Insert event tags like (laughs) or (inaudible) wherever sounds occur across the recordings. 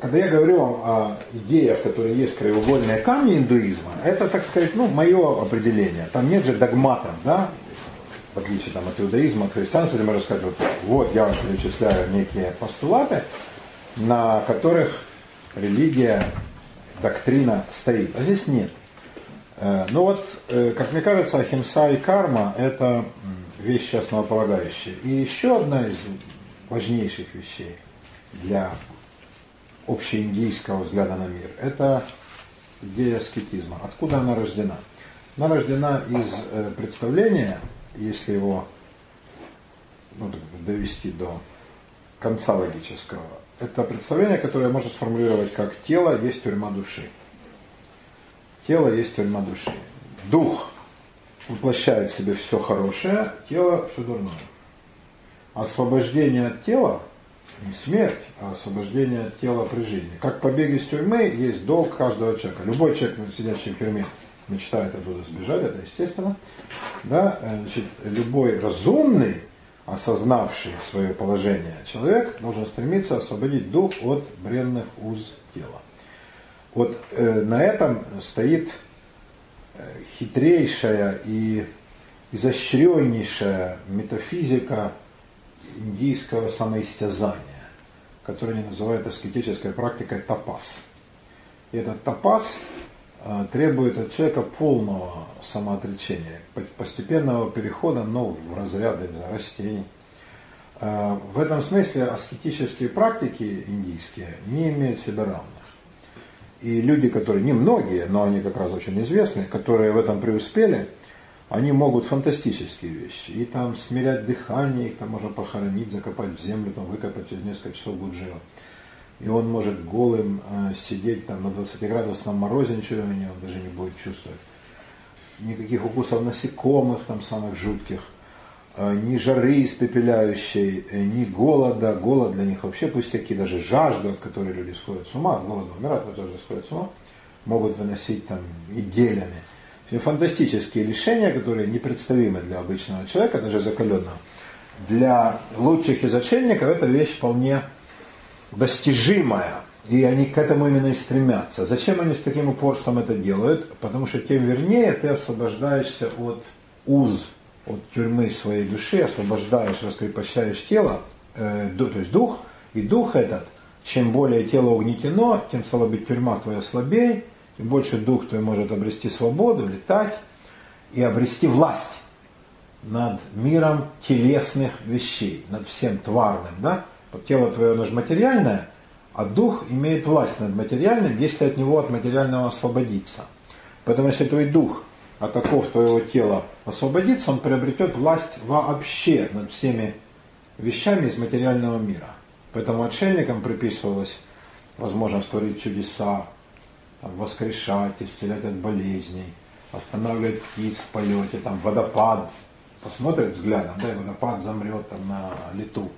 когда я говорю вам о идеях, которые есть краеугольные камни индуизма, это, так сказать, ну, мое определение. Там нет же догматов, да, в отличие там, от иудаизма, от христианства, где можно сказать, вот, вот я вам перечисляю некие постулаты, на которых религия, доктрина стоит. А здесь нет. Э, ну вот, э, как мне кажется, ахимса и карма – это вещи основополагающие. И еще одна из важнейших вещей для общеиндийского взгляда на мир – это идея аскетизма. Откуда она рождена? Она рождена из э, представления, если его ну, довести до конца логического, это представление, которое можно сформулировать как тело есть тюрьма души. Тело есть тюрьма души. Дух воплощает в себе все хорошее, тело все дурное. Освобождение от тела не смерть, а освобождение тела при жизни. Как побег из тюрьмы есть долг каждого человека. Любой человек, сидящий в тюрьме, мечтает оттуда сбежать, это естественно. Да? Значит, любой разумный, осознавший свое положение человек, должен стремиться освободить дух от бренных уз тела. Вот э, на этом стоит э, хитрейшая и изощреннейшая метафизика индийского самоистязания, которое они называют аскетической практикой тапас. И этот тапас э, требует от человека полного самоотречения, постепенного перехода ну, в разряды растений. Э, в этом смысле аскетические практики индийские не имеют себе равных. И люди, которые, не многие, но они как раз очень известны, которые в этом преуспели – они могут фантастические вещи. И там смирять дыхание, их там можно похоронить, закопать в землю, там выкопать через несколько часов будет живо. И он может голым э, сидеть там на 20-градусном морозе, ничего у него даже не будет чувствовать. Никаких укусов насекомых, там самых жутких, э, ни жары испепеляющей, э, ни голода. Голод для них вообще пустяки, даже жажду, от которой люди сходят с ума, от голода умирают, но тоже сходят с ума, могут выносить там неделями фантастические лишения, которые непредставимы для обычного человека, даже закаленного. Для лучших из отшельников эта вещь вполне достижимая. И они к этому именно и стремятся. Зачем они с таким упорством это делают? Потому что тем вернее ты освобождаешься от уз, от тюрьмы своей души, освобождаешь, раскрепощаешь тело, э, то есть дух, и дух этот, чем более тело угнетено, тем, быть, тюрьма твоя слабее, и больше дух твой может обрести свободу, летать и обрести власть над миром телесных вещей, над всем тварным. Да? Тело твое, оно же материальное, а дух имеет власть над материальным, если от него, от материального освободиться. Поэтому если твой дух от оков твоего тела освободится, он приобретет власть вообще над всеми вещами из материального мира. Поэтому отшельникам приписывалось возможность творить чудеса, воскрешать, исцелять от болезней, останавливать птиц в полете, там, водопад, посмотрит взглядом, да, и водопад замрет там на лету.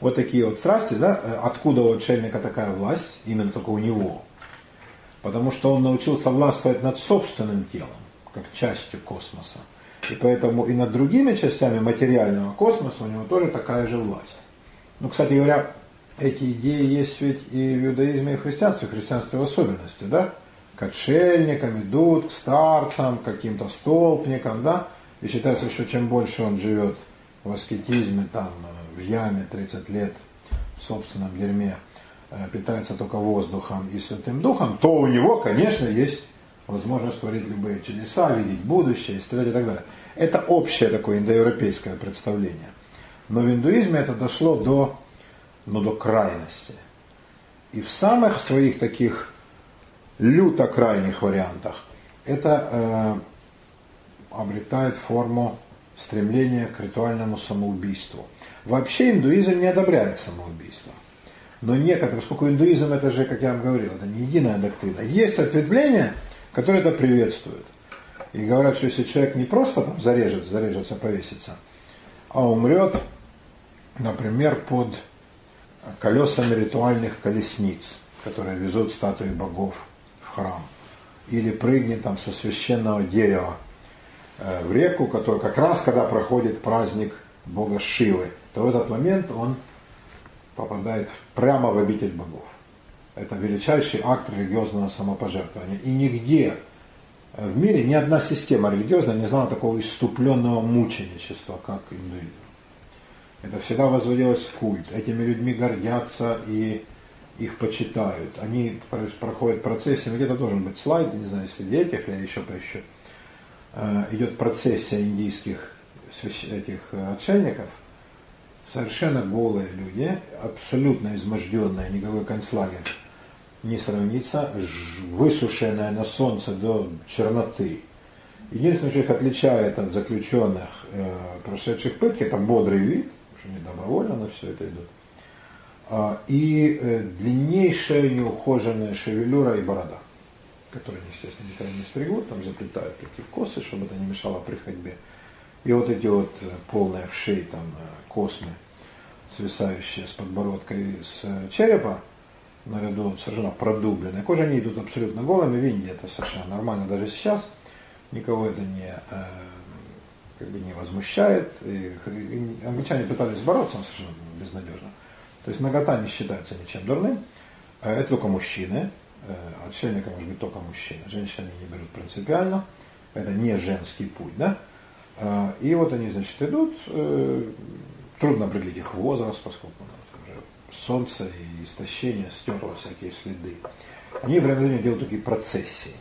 Вот такие вот страсти, да, э, откуда у отшельника такая власть, именно только у него. Потому что он научился властвовать над собственным телом, как частью космоса. И поэтому и над другими частями материального космоса у него тоже такая же власть. Ну, кстати говоря, эти идеи есть ведь и в иудаизме, и в христианстве, в христианстве в особенности, да? К отшельникам идут, к старцам, к каким-то столпникам, да? И считается, что чем больше он живет в аскетизме, там, в яме 30 лет, в собственном дерьме, э, питается только воздухом и Святым Духом, то у него, конечно, есть возможность творить любые чудеса, видеть будущее, исцелять и так далее. Это общее такое индоевропейское представление. Но в индуизме это дошло до но до крайности. И в самых своих таких люто крайних вариантах это э, обретает форму стремления к ритуальному самоубийству. Вообще индуизм не одобряет самоубийство. Но некоторые, поскольку индуизм это же, как я вам говорил, это не единая доктрина. Есть ответвления, которые это приветствуют. И говорят, что если человек не просто там зарежет, зарежется, повесится, а умрет, например, под колесами ритуальных колесниц, которые везут статуи богов в храм. Или прыгнет там со священного дерева э, в реку, который как раз когда проходит праздник бога Шивы, то в этот момент он попадает прямо в обитель богов. Это величайший акт религиозного самопожертвования. И нигде в мире ни одна система религиозная не знала такого иступленного мученичества, как индуизм. Это всегда возводилось в культ. Этими людьми гордятся и их почитают. Они проходят процессию, где-то должен быть слайд, не знаю, среди этих, я еще поищу. Э, идет процессия индийских этих э, отшельников, совершенно голые люди, абсолютно изможденные, никакой концлагерь не сравнится, высушенная на солнце до черноты. Единственное, что их отличает от заключенных, э, прошедших пытки, это бодрый вид, что они добровольно на все это идут, а, и э, длиннейшая неухоженная шевелюра и борода, которые естественно, никогда не стригут, там заплетают такие косы, чтобы это не мешало при ходьбе. И вот эти вот э, полные в шее там э, космы, свисающие с подбородкой с черепа, наряду совершенно продубленной кожа, они идут абсолютно голыми, в Индии это совершенно нормально. Даже сейчас, никого это не, как бы не возмущает. И англичане пытались бороться, но совершенно безнадежно. То есть нагота не считается ничем дурным. Э, это только мужчины. Э, отшельника может быть только мужчина. Женщины не берут принципиально. Это не женский путь. Да? Э, и вот они, значит, идут. Трудно определить их возраст, поскольку ну, уже солнце и истощение стерло всякие следы. Они время делают такие процессии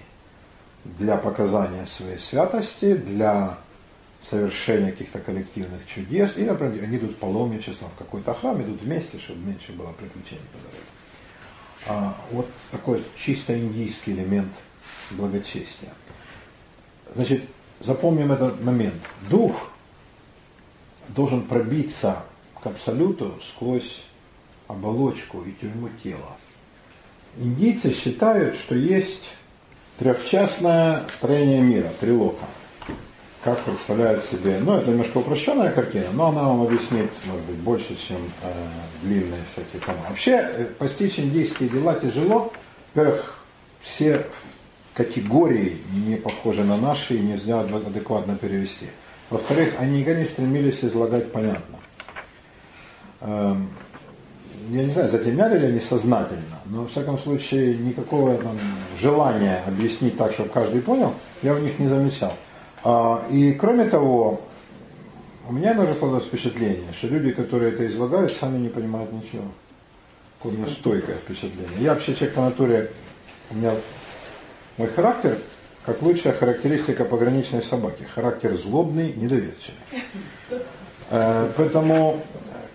для показания своей святости, для совершения каких-то коллективных чудес, и, например, они идут паломничеством в какой-то храм, идут вместе, чтобы меньше было приключений по дороге. А, вот такой чисто индийский элемент благочестия. Значит, запомним этот момент. Дух должен пробиться к абсолюту сквозь оболочку и тюрьму тела. Индийцы считают, что есть трехчастное строение мира, трилока – как представляют себе, ну это немножко упрощенная картина, но она вам объяснит, может быть, больше, чем э, длинные всякие тома. Вообще, э, постичь индийские дела тяжело. Во-первых, все категории не похожи на наши и нельзя адекватно перевести. Во-вторых, они никогда не стремились излагать понятно. Эм, я не знаю, затемняли ли они сознательно, но в всяком случае никакого там, желания объяснить так, чтобы каждый понял, я в них не замечал. А, и кроме того, у меня иногда сложилось впечатление, что люди, которые это излагают, сами не понимают ничего. У меня стойкое впечатление. Я вообще человек по натуре, у меня мой характер, как лучшая характеристика пограничной собаки. Характер злобный, недоверчивый. Э, поэтому,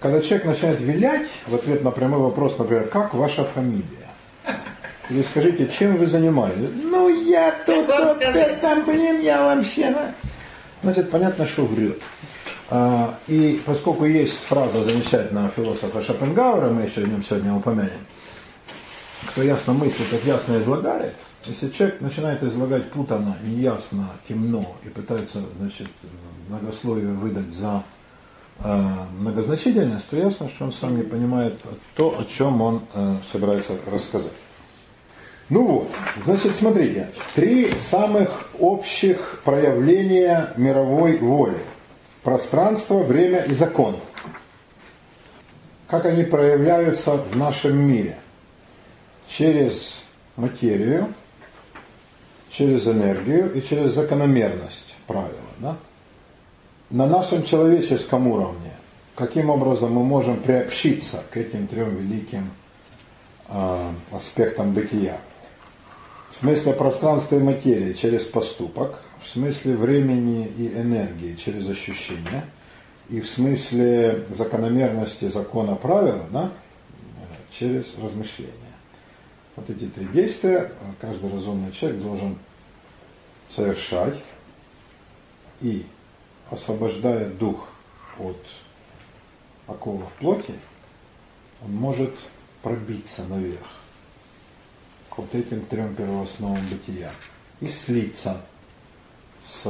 когда человек начинает вилять в ответ на прямой вопрос, например, как ваша фамилия? Или скажите, чем вы занимаетесь? Ну, я тут вот это, блин, я вообще... Значит, понятно, что врет. А, и поскольку есть фраза замечательного философа Шопенгауэра, мы еще о нем сегодня упомянем, кто ясно мыслит, тот ясно излагает. Если человек начинает излагать путано, неясно, темно и пытается, значит, многословие выдать за э, многозначительность, то ясно, что он сам не понимает то, о чем он э, собирается рассказать. Ну вот, значит, смотрите, три самых общих проявления мировой воли. Пространство, время и закон. Как они проявляются в нашем мире? Через материю, через энергию и через закономерность правила. Да? На нашем человеческом уровне, каким образом мы можем приобщиться к этим трем великим э, аспектам бытия – в смысле пространства и материи через поступок, в смысле времени и энергии через ощущение, и в смысле закономерности закона правила да, через размышление. Вот эти три действия каждый разумный человек должен совершать и освобождая дух от оковов плоти, он может пробиться наверх вот этим трем первоосновам бытия и слиться с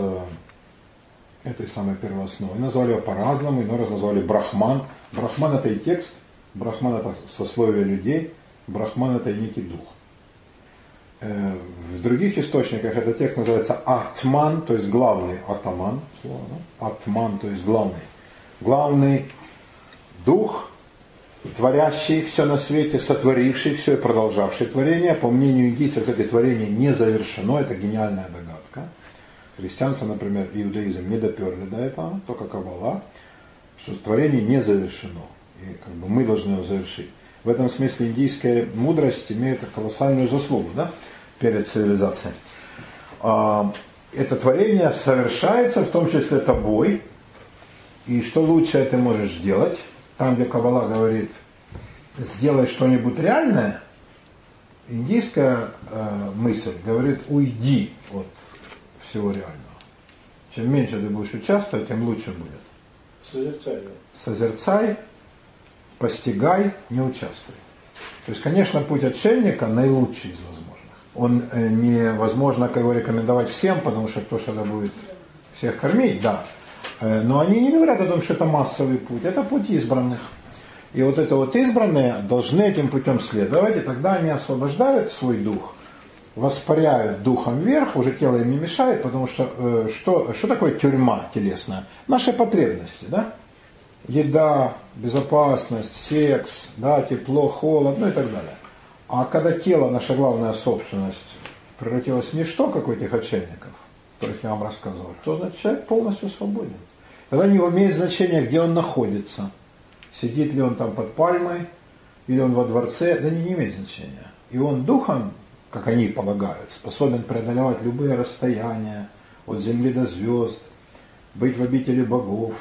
этой самой первоосновой. Назвали его по-разному, иной раз назвали Брахман. Брахман это и текст, Брахман это сословие людей, Брахман это и некий дух. Э, в других источниках этот текст называется Атман, то есть главный атаман, слово, да? Атман, то есть главный. Главный дух творящий все на свете, сотворивший все и продолжавший творение. По мнению индийцев, это творение не завершено, это гениальная догадка. Христианство, например, иудаизм не доперли до этого, только Каббала, что творение не завершено. И как бы мы должны его завершить. В этом смысле индийская мудрость имеет колоссальную заслугу да, перед цивилизацией. А, это творение совершается, в том числе тобой. И что лучше ты можешь сделать? Там, где Каббала говорит, сделай что-нибудь реальное, индийская э, мысль говорит, уйди от всего реального. Чем меньше ты будешь участвовать, тем лучше будет. Созерцай. Созерцай, постигай, не участвуй. То есть, конечно, путь отшельника наилучший из возможных. Он э, невозможно его рекомендовать всем, потому что кто что-то будет всех кормить, да. Э, но они не говорят о том, что это массовый путь, это путь избранных. И вот это вот избранные должны этим путем следовать, и тогда они освобождают свой дух, воспаряют духом вверх, уже тело им не мешает, потому что э, что, что такое тюрьма телесная? Наши потребности, да? Еда, безопасность, секс, да, тепло, холод, ну и так далее. А когда тело, наша главная собственность, превратилось в ничто, как у этих отшельников, которых я вам рассказывал, то значит человек полностью свободен. Тогда не имеет значения, где он находится. Сидит ли он там под пальмой, или он во дворце, да не, не имеет значения. И он духом, как они полагают, способен преодолевать любые расстояния, от земли до звезд, быть в обители богов,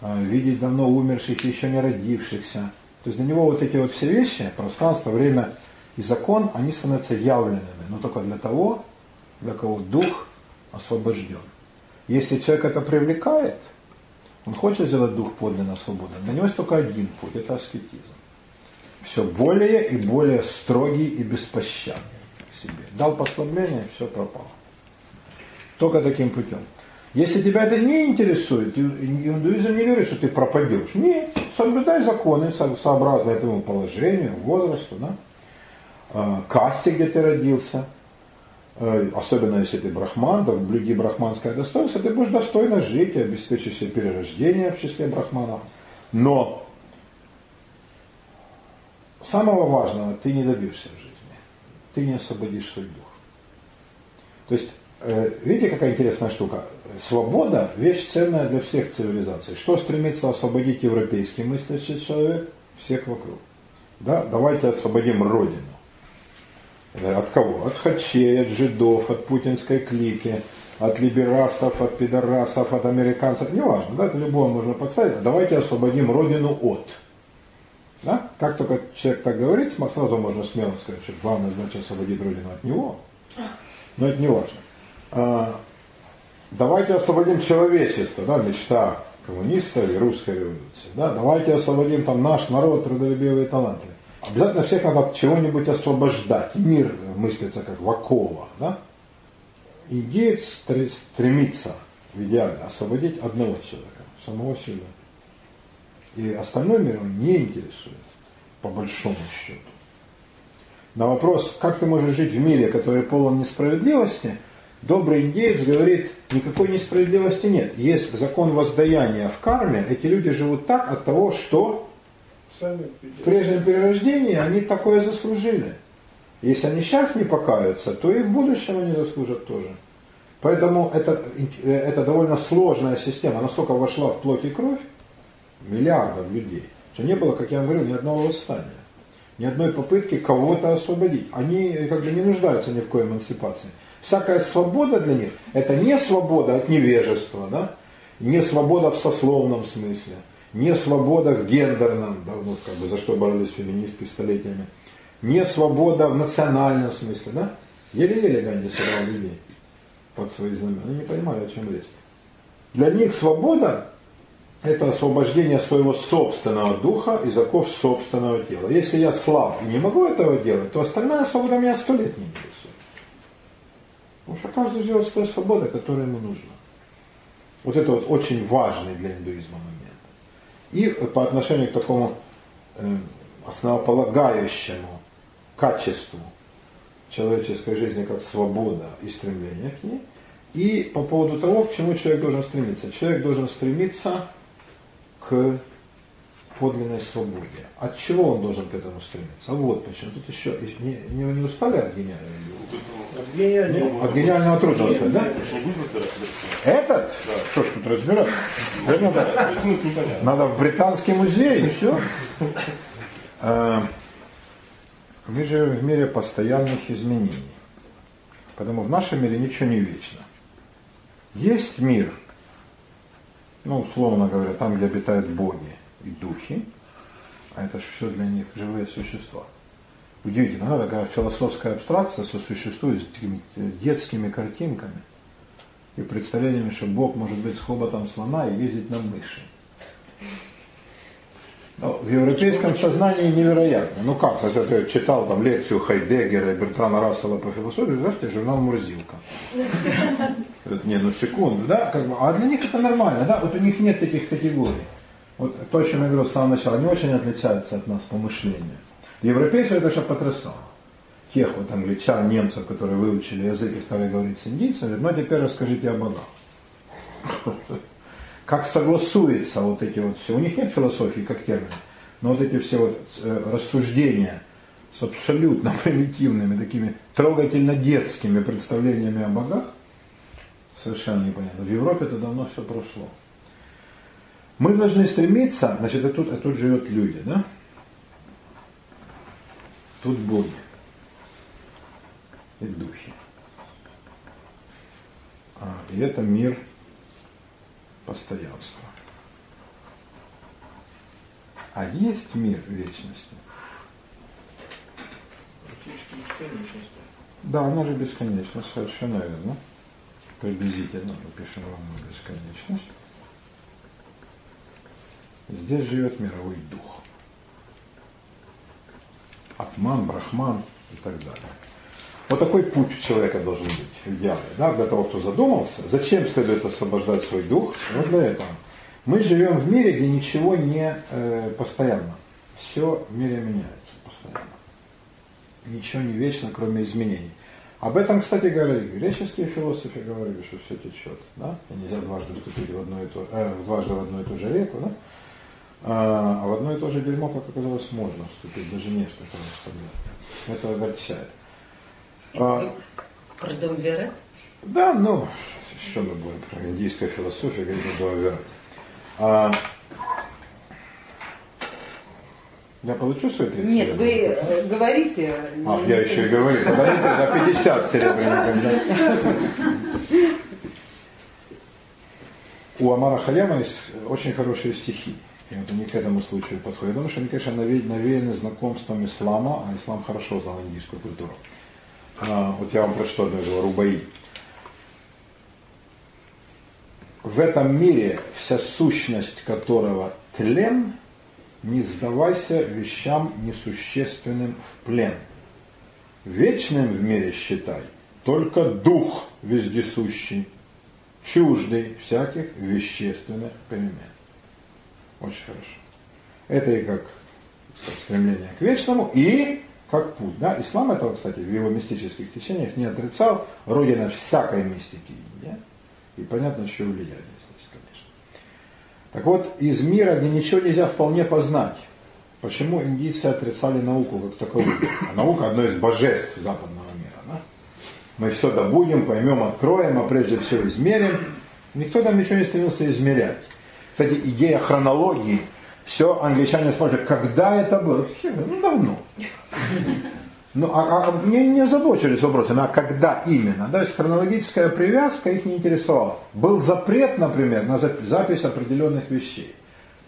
а, видеть давно умерших и еще не родившихся. То есть для него вот эти вот все вещи, пространство, время и закон, они становятся явленными, но только для того, для кого дух освобожден. Если человек это привлекает, он хочет сделать дух подлинно свободным, для него есть только один путь, это аскетизм. Все более и более строгий и беспощадный к себе. Дал послабление, все пропало. Только таким путем. Если тебя это не интересует, индуизм не говорит, что ты пропадешь. Нет, соблюдай законы сообразно этому положению, возрасту, да? А, касте, где ты родился, особенно если ты брахман, то блюди брахманское достоинство, ты будешь достойно жить и обеспечить себе перерождение в числе брахманов. Но самого важного ты не добьешься в жизни. Ты не освободишь свой дух. То есть Э, видите, какая интересная штука? Свобода – вещь ценная для всех цивилизаций. Что стремится освободить европейский мыслящий человек? Всех вокруг. Да? Давайте освободим Родину. От кого? От хачей, от жидов, от путинской клики, от либерастов, от пидорасов, от американцев. Неважно, да, это любого можно подставить. Давайте освободим Родину от. Да? Как только человек так говорит, сразу можно смело сказать, что главное значит освободить Родину от него. Но это не важно. А, давайте освободим человечество, да, мечта коммуниста или русской революции. Да, давайте освободим там наш народ, трудолюбивые таланты. Обязательно всех надо от чего-нибудь освобождать. Мир мыслится как вакова. Да? Идея стремится в идеале освободить одного человека, самого себя. И остальной мир он не интересует, по большому счету. На вопрос, как ты можешь жить в мире, который полон несправедливости, Добрый индеец говорит, никакой несправедливости нет. Есть закон воздаяния в карме. Эти люди живут так от того, что в прежнем перерождении они такое заслужили. Если они сейчас не покаются, то и в будущем они заслужат тоже. Поэтому это, это довольно сложная система, настолько вошла в плоть и кровь миллиардов людей, что не было, как я вам говорю, ни одного восстания, ни одной попытки кого-то освободить. Они как бы не нуждаются ни в коей эмансипации. Всякая свобода для них – это не свобода от невежества, да? не свобода в сословном смысле, не свобода в гендерном, да, ну, как бы за что боролись феминистки столетиями, не свобода в национальном смысле. Да? Еле-еле Ганди собрал людей под свои знамена. Они не понимали, о чем речь. Для них свобода – это освобождение своего собственного духа из оков собственного тела. Если я слаб и не могу этого делать, то остальная свобода меня сто лет не интересует. Потому что каждый живет с той свободой, которая ему нужна. Вот это вот очень важный для индуизма момент. И по отношению к такому э, основополагающему качеству человеческой жизни, как свобода и стремление к ней, и по поводу того, к чему человек должен стремиться. Человек должен стремиться к подлинной свободе. От чего он должен к этому стремиться? Вот почему. Тут еще не, не, не устали от гениального? От гениального труда устали, да? Этот? Что ж тут разбирать? Это надо, надо в британский музей и все. А, (laughs) мы живем в мире постоянных изменений. Потому в нашем мире ничего не вечно. Есть мир, ну, условно говоря, там, где обитают боги и духи, а это же все для них живые существа. Удивительно, да, такая философская абстракция сосуществует с такими детскими картинками и представлениями, что Бог может быть с хоботом слона и ездить на мыши. Ну, в европейском сознании невероятно. Ну как, если я читал там лекцию Хайдегера и Бертрана Рассела по философии, здравствуйте, журнал Мурзилка. (laughs) Не, ну секунду, да? Как бы, а для них это нормально, да? Вот у них нет таких категорий. Вот то, о чем я говорил с самого начала, они очень отличаются от нас по мышлению. Европейцы это же потрясало. Тех вот англичан, немцев, которые выучили язык и стали говорить с индийцами, ну а теперь расскажите о богах (laughs) как согласуется вот эти вот все. У них нет философии как термина, но вот эти все вот э, рассуждения с абсолютно (laughs) примитивными, такими трогательно детскими представлениями о богах, совершенно непонятно. В Европе это давно все прошло. Мы должны стремиться, значит, а тут, а тут живет люди, да? Тут боги и духи. А, и это мир постоянства. А есть мир вечности? Да, она же бесконечность, совершенно верно. Приблизительно мы пишем равно бесконечность. Здесь живет мировой дух. Атман, Брахман и так далее. Вот такой путь у человека должен быть идеальный. Да, для того, кто задумался, зачем следует освобождать свой дух? Вот для этого. Мы живем в мире, где ничего не э, постоянно. Все в мире меняется постоянно. Ничего не вечно, кроме изменений. Об этом, кстати, говорили греческие философы, говорили, что все течет. Да? И нельзя дважды вступить в, одну и то, э, дважды в одну и ту же реку. Да? А, а в одно и то же дерьмо, как оказалось, можно вступить, даже несколько раз подряд. Это огорчает. А, Ждем веры? Да, ну, еще мы будем про индийскую философию говорить о веры. А, я получу свой 30 Нет, вы э, говорите. А, я еще и говорю. Говорите за 50 серебряников. У Амара Хаяма есть очень хорошие стихи. И вот они к этому случаю подходят. Я думаю, что они, конечно, навеяны знакомством ислама, а ислам хорошо знал индийскую культуру. А, вот я вам прочту одно из Рубаи. В этом мире вся сущность которого тлен, не сдавайся вещам несущественным в плен. Вечным в мире считай только дух вездесущий, чуждый всяких вещественных перемен. Очень хорошо. Это и как сказать, стремление к вечному, и как путь. Да? Ислам этого, кстати, в его мистических течениях не отрицал. Родина всякой мистики Индия. И понятно, что влияние здесь, конечно. Так вот, из мира, где ничего нельзя вполне познать, почему индийцы отрицали науку как таковую? А наука одно из божеств западного мира. Да? Мы все добудем, поймем, откроем, а прежде всего измерим. Никто там ничего не стремился измерять. Кстати, идея хронологии – все англичане спрашивают, когда это было? Ну, давно. Ну, а, а не, не озабочились вопросами, а когда именно? То есть хронологическая привязка их не интересовала. Был запрет, например, на запись определенных вещей.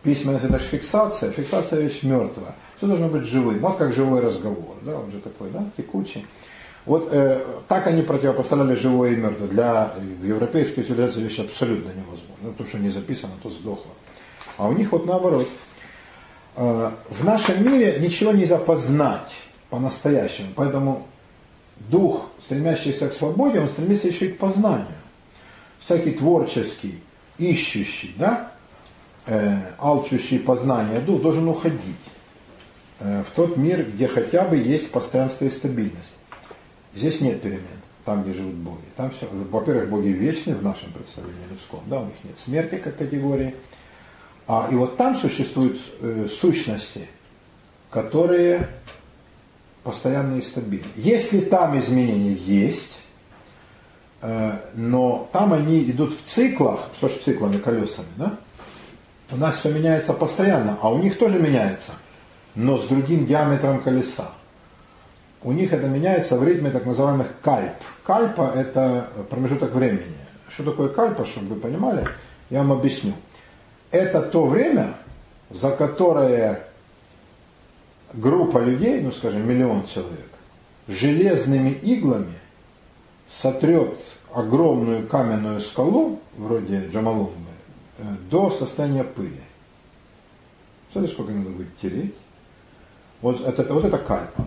Письменность это же фиксация, фиксация вещь мертвая. Все должно быть живым. Вот как живой разговор, да, он же такой, да, текучий. Вот э, так они противопоставляли живое и мертвое. Для европейской цивилизации вещь абсолютно невозможна. Ну, то, что не записано, то сдохло. А у них вот наоборот. Э, в нашем мире ничего нельзя познать по-настоящему. Поэтому дух, стремящийся к свободе, он стремится еще и к познанию. Всякий творческий, ищущий, да, э, алчущий познание дух должен уходить э, в тот мир, где хотя бы есть постоянство и стабильность. Здесь нет перемен, там, где живут боги. Там все, во-первых, боги вечны в нашем представлении людском, да, у них нет смерти как категории, А, и вот там существуют э, сущности, которые постоянно и стабильны. Если там изменения есть, э, но там они идут в циклах, что ж циклами, колесами, да? У нас все меняется постоянно, а у них тоже меняется, но с другим диаметром колеса. У них это меняется в ритме так называемых кальп. Кальпа – это промежуток времени. Что такое кальпа, чтобы вы понимали, я вам объясню. Это то время, за которое группа людей, ну скажем, миллион человек, железными иглами сотрет огромную каменную скалу, вроде Джамалумбы, э, до состояния пыли. Смотрите, сколько надо будет тереть. Вот это, вот это кальпа.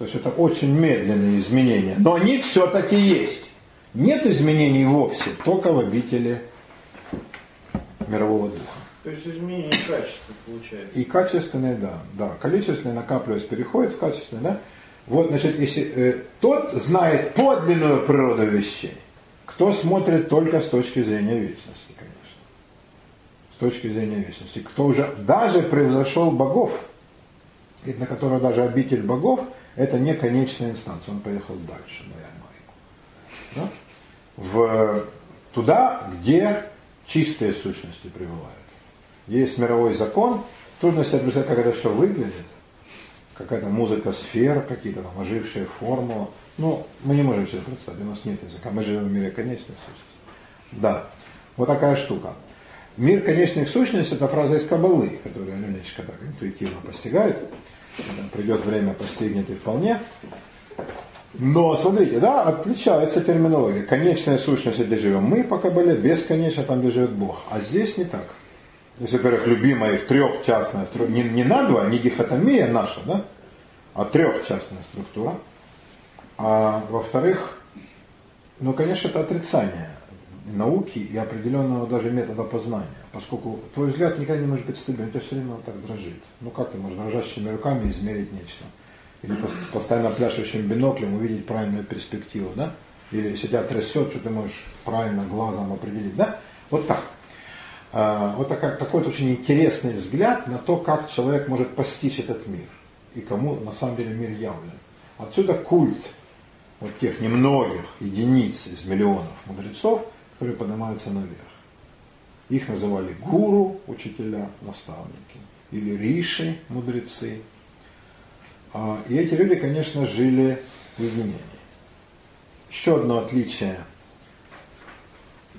То есть это очень медленные изменения. Но они все-таки есть. Нет изменений вовсе, только в обители мирового духа. То есть изменение качества получается. И качественное, да. да. Количественное накапливаясь переходит в качественное, да. Вот, значит, если э, тот знает подлинную природу вещей, кто смотрит только с точки зрения вечности, конечно. С точки зрения вечности. Кто уже даже превзошел богов, и на которого даже обитель богов, это не конечная инстанция. Он поехал дальше, на Ямайку. Да? В, туда, где чистые сущности пребывают. Есть мировой закон, трудно себе представить, как это все выглядит. Какая-то музыка сфер, какие-то там ожившие формулы. Ну, мы не можем себе представить, у нас нет языка, мы живем в мире конечных сущностей. Да, вот такая штука. Мир конечных сущностей – это фраза из Кабалы, которую Аленечка так интуитивно постигает. Придет время, постигнет и вполне. Но, смотрите, да, отличается терминология. Конечная сущность, где живем мы по Кабале, бесконечно там, где живет Бог. А здесь не так. Здесь, во-первых, любимая их трехчастная структура, не, не на два, не дихотомия наша, да, а трехчастная структура. А во-вторых, ну, конечно, это отрицание науки и определенного даже метода познания. Поскольку твой взгляд никогда не может быть стабильным, тебя все время он так дрожит. Ну как ты можешь дрожащими руками измерить нечто? или постоянно пляшущим биноклем увидеть правильную перспективу, да? Или если тебя трясет, что ты можешь правильно глазом определить, да? Вот так. А, вот такая, такой вот очень интересный взгляд на то, как человек может постичь этот мир и кому на самом деле мир явлен. Отсюда культ вот тех немногих единиц из миллионов мудрецов, которые поднимаются наверх. Их называли гуру, учителя, наставники, или риши, мудрецы, а, и эти люди, конечно, жили в единении. Еще одно отличие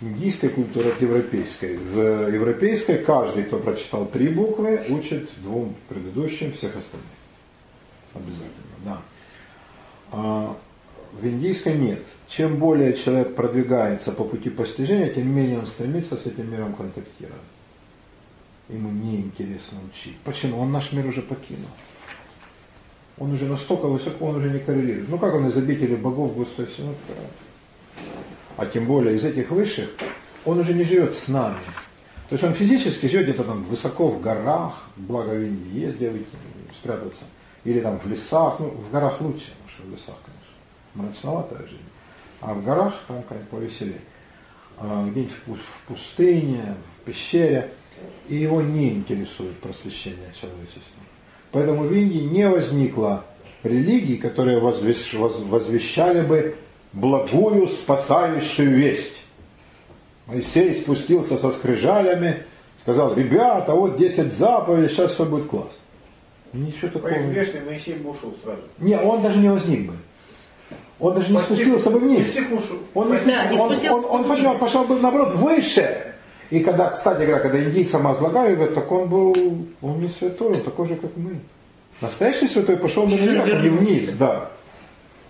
индийской культуры от европейской. В европейской каждый, кто прочитал три буквы, учит двум предыдущим всех остальных. Обязательно, да. В индийской нет. Чем более человек продвигается по пути постижения, тем менее он стремится с этим миром контактировать. Ему неинтересно учить. Почему? Он наш мир уже покинул он уже настолько высоко, он уже не коррелирует. Ну как он из обители богов густой синод А тем более из этих высших, он уже не живет с нами. То есть он физически живет где-то там высоко в горах, благо в Индии есть где спрятаться, или там в лесах, ну в горах лучше, потому что в лесах, мрачноватая жизнь. А в горах там, конечно, повеселее. А где-нибудь в пустыне, в пещере, и его не интересует просвещение человечества. Поэтому в Индии не возникло религий, которые возвещали бы благую спасающую весть. Моисей спустился со скрижалями, сказал, ребята, вот 10 заповедей, сейчас все будет класс. Ничего такого. Их Моисей бы ушел сразу. Не, он даже не возник бы. Он даже не Почти, спустился бы вниз. Он, не, да, он, он, он, он, он пошел бы наоборот выше. И когда, кстати говоря, когда индийцам возлагают, так он был, он не святой, он такой же, как мы. Настоящий святой пошел на наверх, не вниз, да.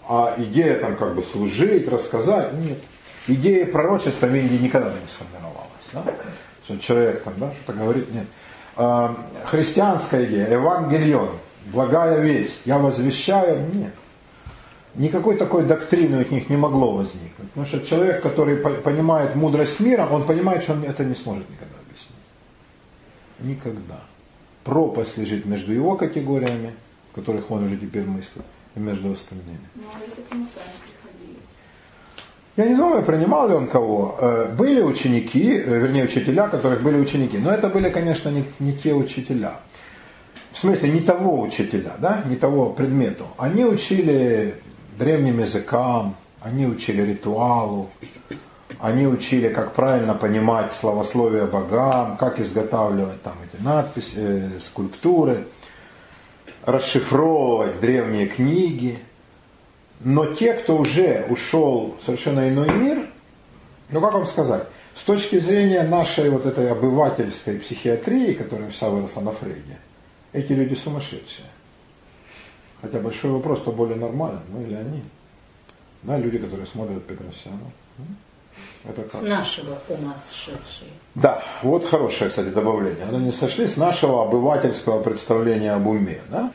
А идея там как бы служить, рассказать, нет. Идея пророчества в Индии никогда не сформировалась. Да? Что человек там, да, что-то говорит, нет. А, христианская идея, Евангелион, благая весть, я возвещаю, нет. Никакой такой доктрины у них не могло возникнуть. Потому что человек, который понимает мудрость мира, он понимает, что он это не сможет никогда объяснить. Никогда. Пропасть лежит между его категориями, в которых он уже теперь мыслит, и между остальными. Ну, а Я не думаю, принимал ли он кого. Э, были ученики, э, вернее учителя, которых были ученики. Но это были, конечно, не, не те учителя. В смысле, не того учителя, да, не того предмету. Они учили древним языкам, они учили ритуалу, они учили, как правильно понимать словословие богам, как изготавливать там эти надписи, э, скульптуры, расшифровывать древние книги. Но те, кто уже ушел в совершенно иной мир, ну как вам сказать, с точки зрения нашей вот этой обывательской психиатрии, которая вся выросла на Фрейде, эти люди сумасшедшие. Хотя большой вопрос, кто более нормален, мы или они. Да, люди, которые смотрят Петросяна. Это как? С нашего ума сшедшие. Да, вот хорошее, кстати, добавление. Они не сошли с нашего обывательского представления об уме. Да?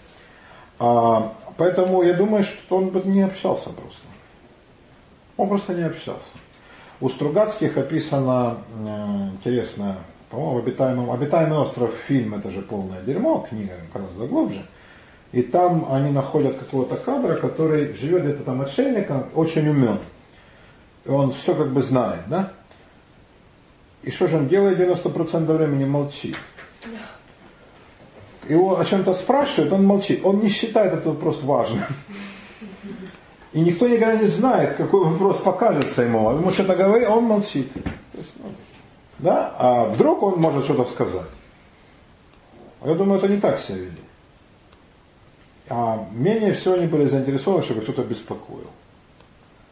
А, поэтому я думаю, что он бы не общался просто. Он просто не общался. У Стругацких описано э, интересно, по-моему, обитаемый, обитаемый остров фильм это же полное дерьмо, книга гораздо глубже. И там они находят какого-то кадра, который живет где-то там отшельником, очень умен. И он все как бы знает, да? И что же он делает 90% времени молчит. Его о чем-то спрашивают, он молчит. Он не считает этот вопрос важным. И никто никогда не знает, какой вопрос покажется ему. Ему что-то говорит, он молчит. Ну, да? А вдруг он может что-то сказать. Я думаю, это не так себя ведет. А менее всего они были заинтересованы, чтобы кто-то беспокоил.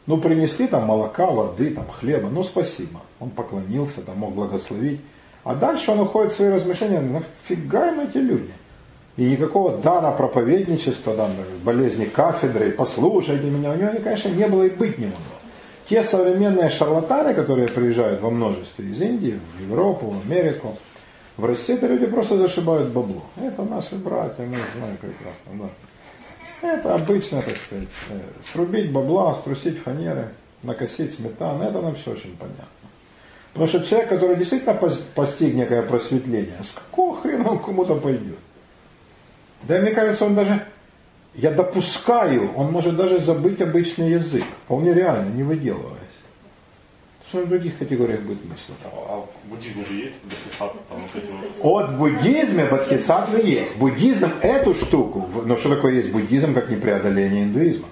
Ну, принесли там молока, воды, там хлеба, ну, спасибо. Он поклонился, там мог благословить. А дальше он уходит в свои размышления, нафига им эти люди? И никакого дара проповедничества, там, болезни кафедры, послушайте меня, у него, конечно, не было и быть не могло. Те современные шарлатаны, которые приезжают во множестве из Индии, в Европу, в Америку, в России, это люди просто зашибают бабло. Это наши братья, мы знаем прекрасно, да. Это обычно, так сказать, э, срубить бабла, струсить фанеры, накосить сметану, это нам все очень понятно. Потому что человек, который действительно постиг некое просветление, с какого хрена он кому-то пойдет? Да мне кажется, он даже, я допускаю, он может даже забыть обычный язык, вполне реально, не выделываясь. Что в других категориях будет мыслить. А, а в буддизме же есть бодхисаттвы? Там вот. От буддизме бодхисаттвы есть. Буддизм эту штуку, но что такое есть буддизм, как не преодоление индуизма?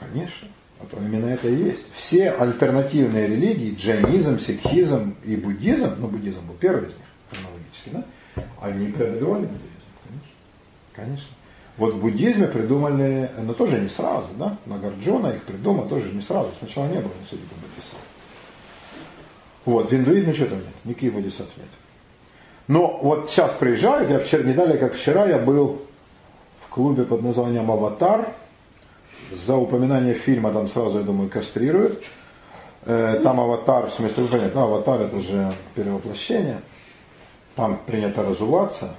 Конечно. Вот именно это и есть. Все альтернативные религии, джайнизм, сикхизм и буддизм, ну буддизм был первый из них, хронологически, да, они преодолевали индуизм, конечно. конечно. Вот в буддизме придумали, но тоже не сразу, да, Нагарджуна их придумал тоже не сразу. Сначала не было института бодхисаттвы. Вот, в индуизме что-то нет, никаких бодисаттв нет. Но вот сейчас приезжают, я вчера, не далее как вчера, я был в клубе под названием «Аватар». За упоминание фильма там сразу, я думаю, кастрируют. Э, там аватар, в смысле, вы понимаете, ну, аватар это же перевоплощение. Там принято разуваться.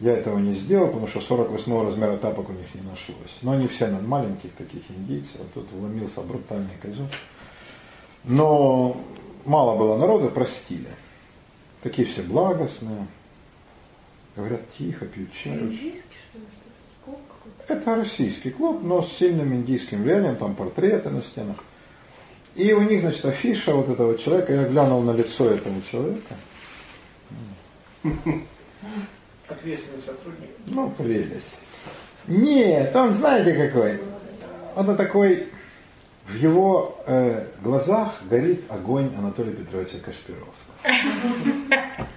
Я этого не сделал, потому что 48 размера тапок у них не нашлось. Но они все над маленьких таких индийцев. Тут вломился брутальный козел. Но мало было народа, простили. Такие все благостные. Говорят тихо, пьют чай. Это российский клуб, но с сильным индийским влиянием, там портреты на стенах. И у них, значит, афиша вот этого человека, я глянул на лицо этого человека. Ответственный сотрудник. Ну, прелесть. Нет, он знаете какой? Он такой в его э, глазах горит огонь Анатолия Петровича Кашпировского.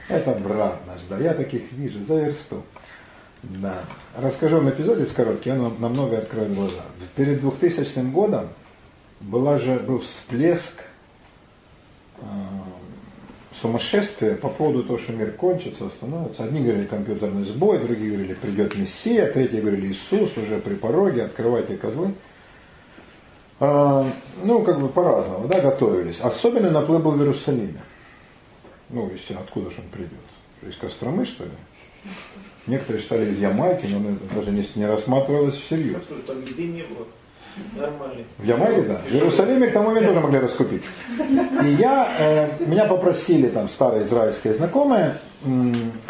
Это брат наш, да, я таких вижу, за версту. Да. Расскажу вам эпизод из короткий, он намного откроет глаза. Перед 2000 годом была же, был всплеск э, сумасшествия по поводу того, что мир кончится, остановится. Одни говорили компьютерный сбой, другие говорили придет Мессия, третьи говорили Иисус уже при пороге, открывайте козлы. А, ну, как бы по-разному, да, готовились. Особенно наплыв был в Иерусалиме. Ну, если откуда же он придет? Из Костромы, что ли? Некоторые считали из Ямайки, но это даже не, не рассматривалось всерьез. Там еды не было. Нормально. В Ямайке, да. В Иерусалиме к тому моменту тоже могли раскупить. И я, э, меня попросили там старые израильские знакомые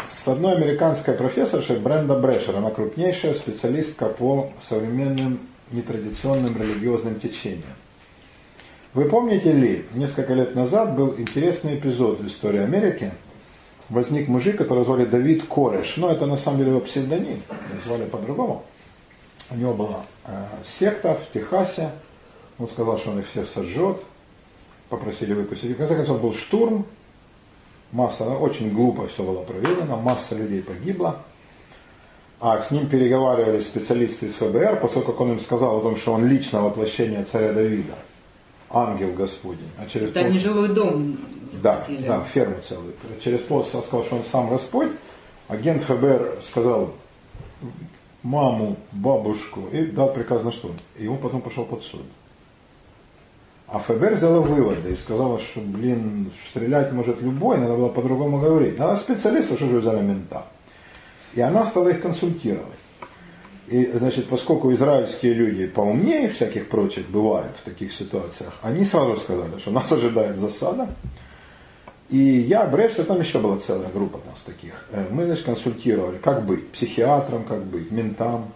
с одной американской профессоршей Бренда Брешер. Она крупнейшая специалистка по современным нетрадиционным религиозным течениям. Вы помните ли, несколько лет назад был интересный эпизод в истории Америки. Возник мужик, которого звали Давид Кореш. Но это на самом деле его псевдоним. Его звали по-другому. У него была э, секта в Техасе. Он сказал, что он их всех сожжет. Попросили выпустить. И в конце концов был штурм. Масса, очень глупо все было проверено. Масса людей погибла. А с ним переговаривали специалисты из ФБР, поскольку он им сказал о том, что он лично воплощение царя Давида ангел Господень. А через Это пол... жилой дом. Да, захватили. да, ферму целую. Через полчаса сказал, что он сам Господь. Агент ФБР сказал маму, бабушку и дал приказ на что. И он потом пошел под суд. А ФБР сделал выводы и сказал, что, блин, стрелять может любой, надо было по-другому говорить. Надо специалистов, что же взяли мента. И она стала их консультировать. И, значит, поскольку израильские люди поумнее всяких прочих бывают в таких ситуациях, они сразу сказали, что нас ожидает засада. И я, Бревс, там еще была целая группа нас таких. Э, мы, значит, консультировали, как быть, психиатром, как быть, ментам.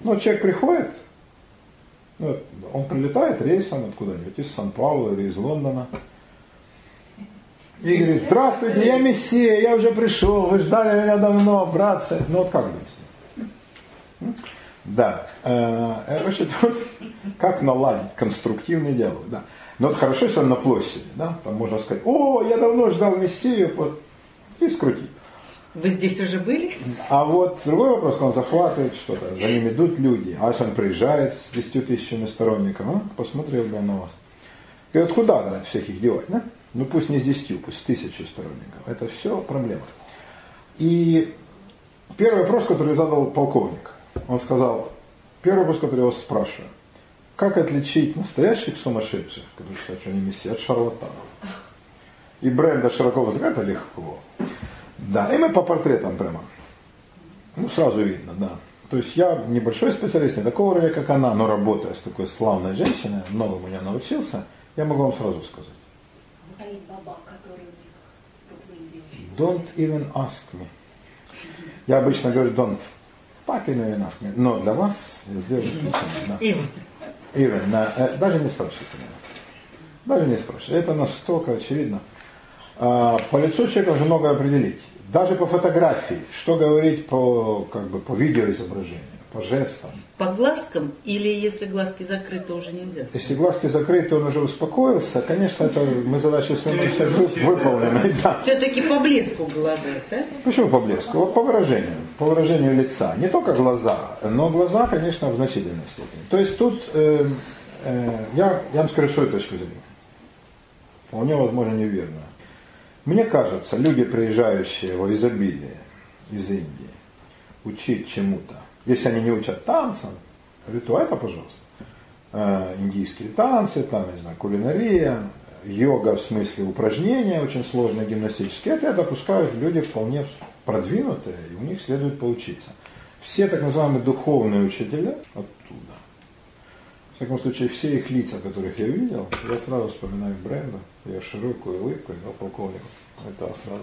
Ну, человек приходит, ну, он прилетает рейсом откуда-нибудь, из Сан-Паула или из Лондона. И говорит, здравствуйте, я Мессия, я уже пришел, вы ждали меня давно, братцы. Ну вот как быть? Да. Э, значит, вот, как наладить конструктивный диалог. Да. Но вот хорошо, если он на площади, да, там можно сказать, о, я давно ждал Мессию, вот, и скрутить. Вы здесь уже были? А вот другой вопрос, он захватывает что-то, за ним идут люди, а если он приезжает с 10 тысячами сторонников, а, посмотрел бы на вас. И вот куда надо всех их девать, да? Ну пусть не с 10, пусть с тысячи сторонников. Это все проблема. И первый вопрос, который задал полковник, он сказал, первый вопрос, который я вас спрашиваю, как отличить настоящих сумасшедших, которые считают, что они мессии, от шарлатанов? И бренда широко это легко. Да, и мы по портретам прямо. Ну, сразу видно, да. То есть я небольшой специалист, не такого уровня, как она, но работая с такой славной женщиной, многому я научился, я могу вам сразу сказать. Don't even ask me. Я обычно говорю don't fucking even ask me. Но для вас я сделаю исключение. Да. Even. Even. Да. Э, даже не спрашивайте меня. Даже не спрашивайте. Это настолько очевидно. А, по лицу человека уже много определить. Даже по фотографии. Что говорить по, как бы, по видеоизображению по жестам. По глазкам или если глазки закрыты, уже нельзя? Сказать? Если глазки закрыты, он уже успокоился, конечно, это мы задачи с вами все выполнены. Да. Все-таки по блеску в глазах, да? Почему по блеску? По выражению. По выражению лица. Не только глаза, но глаза, конечно, в значительной степени. То есть тут э, э, я, я вам скажу свою точку зрения. Вполне возможно неверно. Мне кажется, люди, приезжающие в изобилие из Индии, учить чему-то, если они не учат танцам, говорю, это, пожалуйста. Э, индийские танцы, там, не знаю, кулинария, йога в смысле упражнения очень сложные гимнастические, это я допускаю, люди вполне продвинутые, и у них следует поучиться. Все так называемые духовные учителя оттуда. В всяком случае, все их лица, которых я видел, я сразу вспоминаю бренда, я широкую улыбку, я полковнику. Это сразу.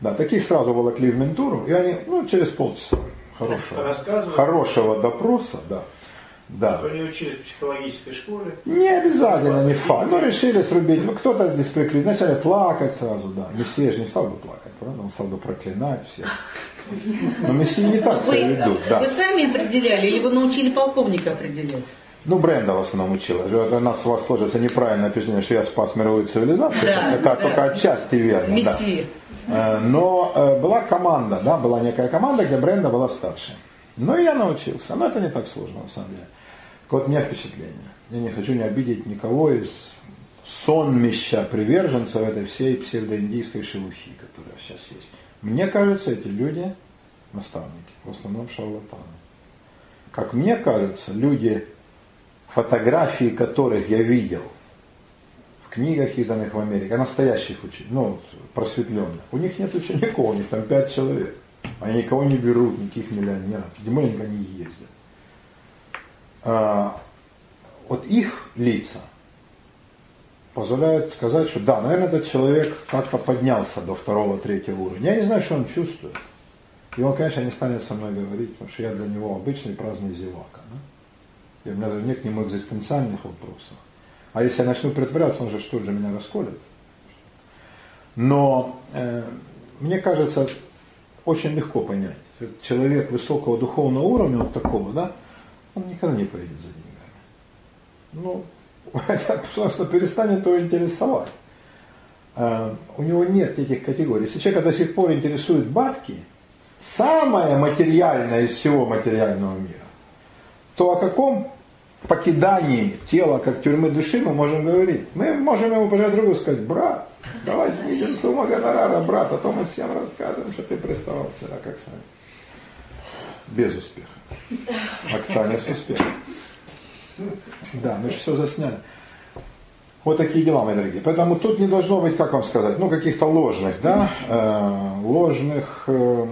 Да, таких сразу волокли в ментуру, и они, ну, через полчаса хорошего, хорошего допроса, да. Да. Что они учились в психологической школе? Не обязательно, не факт. Но решили срубить. Ну, кто-то здесь приклеил. Начали плакать сразу, да. Мессия же не стал бы плакать, правда? Он стал бы проклинать всех. Но Мессия не так себя ведут. Да. Вы сами определяли или вы научили полковника определять? Ну, Бренда в основном учила. У нас у вас сложится неправильное впечатление, что я спас мировую цивилизацию. Да, это да. только отчасти верно. Мессия. Да. Э, но э, была команда, да, была некая команда, где Бренда была старше. Ну и я научился. Но это не так сложно, на самом деле. Вот у меня впечатление. Я не хочу не обидеть никого из сонмища приверженцев этой всей псевдоиндийской шелухи, которая сейчас есть. Мне кажется, эти люди наставники, в основном шарлатаны. Как мне кажется, люди, фотографии которых я видел книгах, изданных в Америке, настоящих учеников, ну, просветленных. У них нет учеников, у них там пять человек. Они никого не берут, никаких миллионеров. Тем не ездят. А, вот их лица позволяют сказать, что да, наверное, этот человек как-то поднялся до второго, третьего уровня. Я не знаю, что он чувствует. И он, конечно, не станет со мной говорить, потому что я для него обычный праздный зевака. Да? И у меня нет к нему экзистенциальных вопросов. А если я начну притворяться, он же что же меня расколет. Но э, мне кажется, очень легко понять. Человек высокого духовного уровня, вот такого, да, он никогда не поедет за деньгами. Ну, (laughs) это просто перестанет его интересовать. Э, у него нет этих категорий. Если человека до сих пор интересуют бабки, самое материальное из всего материального мира, то о каком покидании тела как тюрьмы души мы можем говорить? Мы можем ему пожать другу сказать, брат, давай снизим сумму гонорара, брат, а то мы всем расскажем, что ты приставал вчера, как сами. Без успеха. А Ктаня с успехом. Да, мы же все засняли. Вот такие дела, мои дорогие. Поэтому тут не должно быть, как вам сказать, ну, каких-то ложных, да, э, ложных э,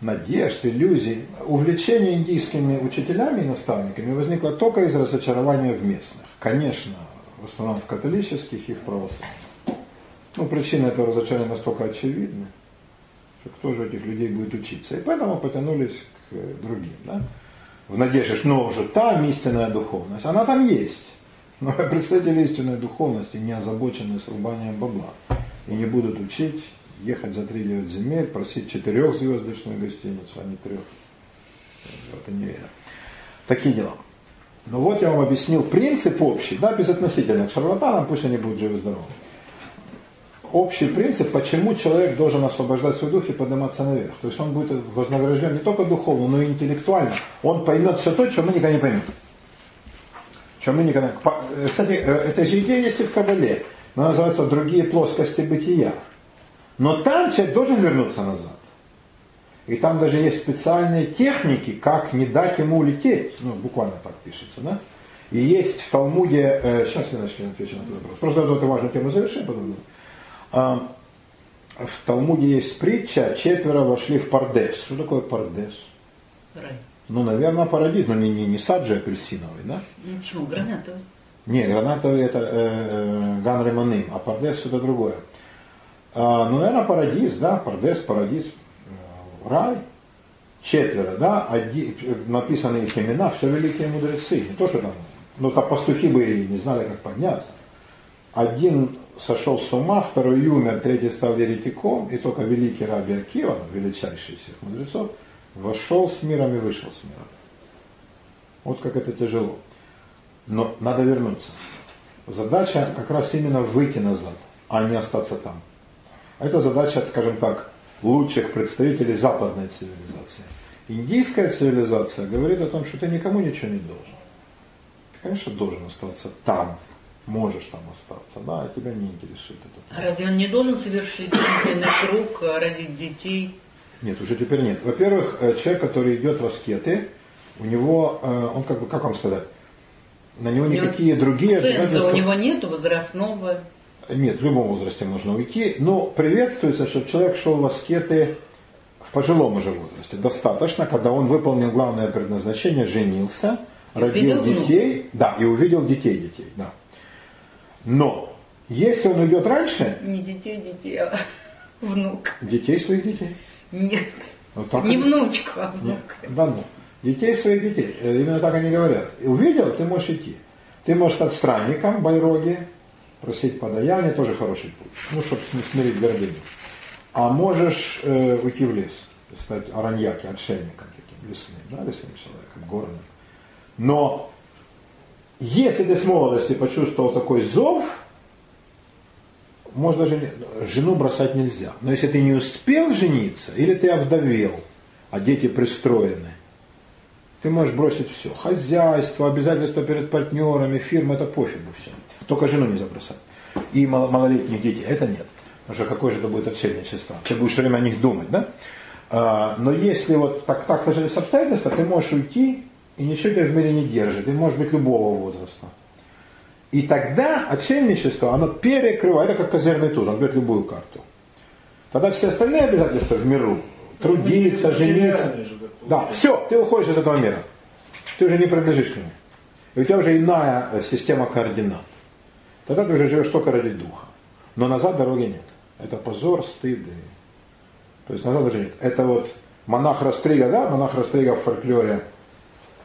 надежд, иллюзий. Увлечение индийскими учителями и наставниками возникло только из разочарования в местных. Конечно, в основном в католических и в православных. Ну, причина этого разочарования настолько очевидна, что кто же этих людей будет учиться. И поэтому потянулись к другим, да? В надежде, что ну, уже там истинная духовность. Она там есть. Но (laughs) представители истинной духовности не озабочены срубанием бабла и не будут учить ехать за 3-9 земель, просить четырехзвездочную гостиницу, а не трех. Это не верю. Такие дела. Ну вот я вам объяснил принцип общий, да, безотносительно к шарлатанам, пусть они будут живы-здоровы. Общий принцип, почему человек должен освобождать свой дух и подниматься наверх. То есть он будет вознагражден не только духовно, но и интеллектуально. Он поймет все то, что мы никогда не поймем чем мы никогда... Кстати, э, эта же идея есть и в Кабале. Она называется «Другие плоскости бытия». Но там человек должен вернуться назад. И там даже есть специальные техники, как не дать ему улететь. Ну, буквально так пишется, да? И есть в Талмуде, э, сейчас я начну отвечу на этот вопрос. Просто эту важную тему завершим, потом. А, в Талмуде есть притча, четверо вошли в Пардес. Что такое Пардес? Рай. Ну, наверное, парадис, но не, не, не саджи апельсиновый, да? Ну, почему? Гранатовый. Не, гранатовый это э, э, ган ремоним, а пардес это другое. А, ну, наверное, парадис, да, пардес, парадис, э, рай, четверо, да, один, написаны их имена, все великие мудрецы, не то, что там, ну, там пастухи бы и не знали, как подняться. Один сошел с ума, второй умер, третий стал еретиком, и только великий Раби Акива, величайший из всех мудрецов, Вошел с миром и вышел с миром. Вот как это тяжело. Но надо вернуться. Задача как раз именно выйти назад, а не остаться там. Это задача, скажем так, лучших представителей западной цивилизации. Индийская цивилизация говорит о том, что ты никому ничего не должен. Ты, конечно, должен остаться там, можешь там остаться, да, а тебя не интересует это. А разве он не должен совершить круг, родить детей? Нет, уже теперь нет. Во-первых, э, человек, который идет в аскеты, у него, э, он как бы, как вам сказать, на него никакие другие обязательства... у него нет возрастного... Нет, в любом возрасте можно уйти, но приветствуется, что человек шел в аскеты в пожилом уже возрасте. Достаточно, когда он выполнил главное предназначение, женился, и родил детей, да, и увидел детей детей, да. Но если он уйдет раньше... Не детей детей, а внук. Детей своих детей. Нет. Вот не это... внучку, а внук. Нет. Да ну. Детей своих детей. Э, именно так они говорят. Увидел, ты можешь идти. Ты можешь стать странником в Байроге, просить подаяние, тоже хороший путь. Ну, чтобы смирить гордыню. А можешь э, уйти в лес, стать араньяки, отшельником таким, лесным, да, лесным человеком, горным. Но если ты с молодости почувствовал такой зов, может даже жену бросать нельзя. Но если ты не успел жениться, или ты овдовел, а дети пристроены, ты можешь бросить все. Хозяйство, обязательства перед партнерами, фирма, это пофигу все. Только жену не забросать. И малолетних детей, это нет. Потому что какое же это будет отшельничество? Ты будешь все время о них думать, да? А, но если вот так, так сложились обстоятельства, ты можешь уйти, и ничего тебя в мире не держит. Ты можешь быть любого возраста. И тогда отшельничество, оно перекрывает, это как козырный туз, он берет любую карту. Тогда все остальные обязательства в миру, трудиться, жениться, да, все, ты уходишь из этого мира. Ты уже не принадлежишь к нему. И у тебя уже иная э, система координат. Тогда ты уже живешь только ради духа. Но назад дороги нет. Это позор, стыд. То есть назад даже нет. Это вот монах Растрига, да, монах Растрига в фольклоре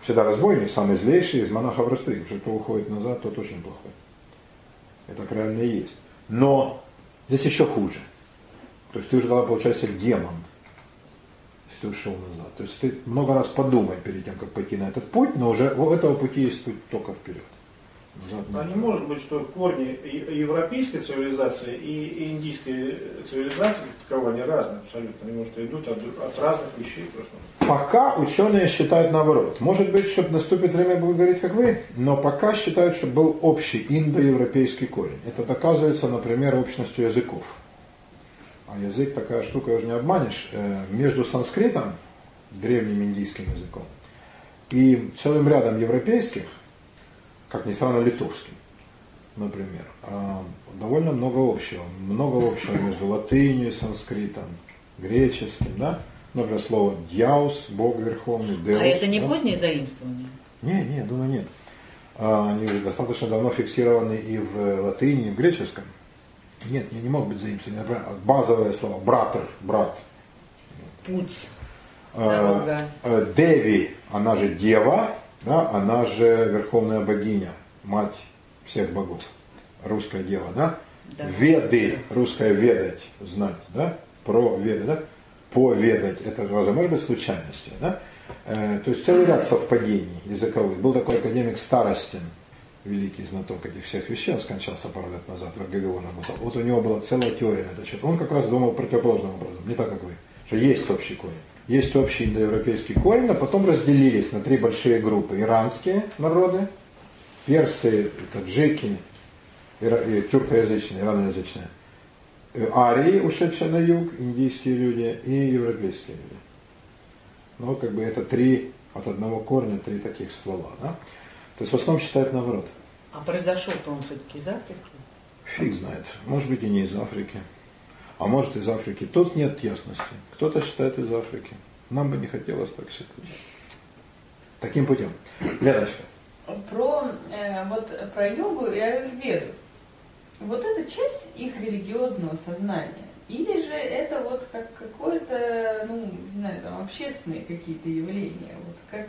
Всегда разбойник, самый злейший из монахов Растрим, что кто уходит назад, тот очень плохой. Это реально и есть. Но здесь еще хуже. То есть ты уже тогда получаешься демон, если ты ушел назад. То есть ты много раз подумай перед тем, как пойти на этот путь, но уже у этого пути есть путь только вперед. А не может быть, что корни европейской цивилизации и индийской цивилизации таково они разные абсолютно. Они, может, идут от, от разных вещей просто. Пока ученые считают наоборот. Может быть, что наступит время, будет говорить, как вы, но пока считают, что был общий индоевропейский корень. Это доказывается, например, общностью языков. А язык такая штука, уже не обманешь. Э, между санскритом, древним индийским языком, и целым рядом европейских – как ни странно, литовским, например. А, довольно много общего. Много общего между латынью и санскритом, греческим, да? Например, слово «дьяус», Бог Верховный, «деус». А это не да? позднее заимствование? Не, не, думаю, нет. А, они достаточно давно фиксированы и в латыни, и в греческом. Нет, не, не могут быть заимствованы. Например, базовое слово «братер», «брат». Путь. А, э, Деви, она же дева, да, она же верховная богиня, мать всех богов, русская дева, да? да. Веды, русская ведать, знать, да? Про веды, да? Поведать, это может быть случайностью, да? Э, то есть целый ряд совпадений языковых. Был такой академик Старостин, великий знаток этих всех вещей, он скончался пару лет назад, в РГГУ работал. Вот у него была целая теория на этот счет. Он как раз думал противоположным образом, не так, как вы, что есть общий корень есть общий индоевропейский корень, а потом разделились на три большие группы. Иранские народы, персы, таджики, тюркоязычные, ираноязычные, э, арии, ушедшие на юг, индийские люди и европейские люди. Ну, как бы это три от одного корня, три таких ствола. Да? То есть в основном считают наоборот. А произошел-то он все-таки из Африки? Фиг знает. Может быть и не из Африки а может из Африки. Тут нет ясности. Кто-то считает из Африки. Нам бы не хотелось так считать. Таким путем. Леночка. Про, э, вот, про йогу и аюрведу. Вот это часть их религиозного сознания? Или же это вот как какое-то, ну, не знаю, там, общественные какие-то явления? Вот как,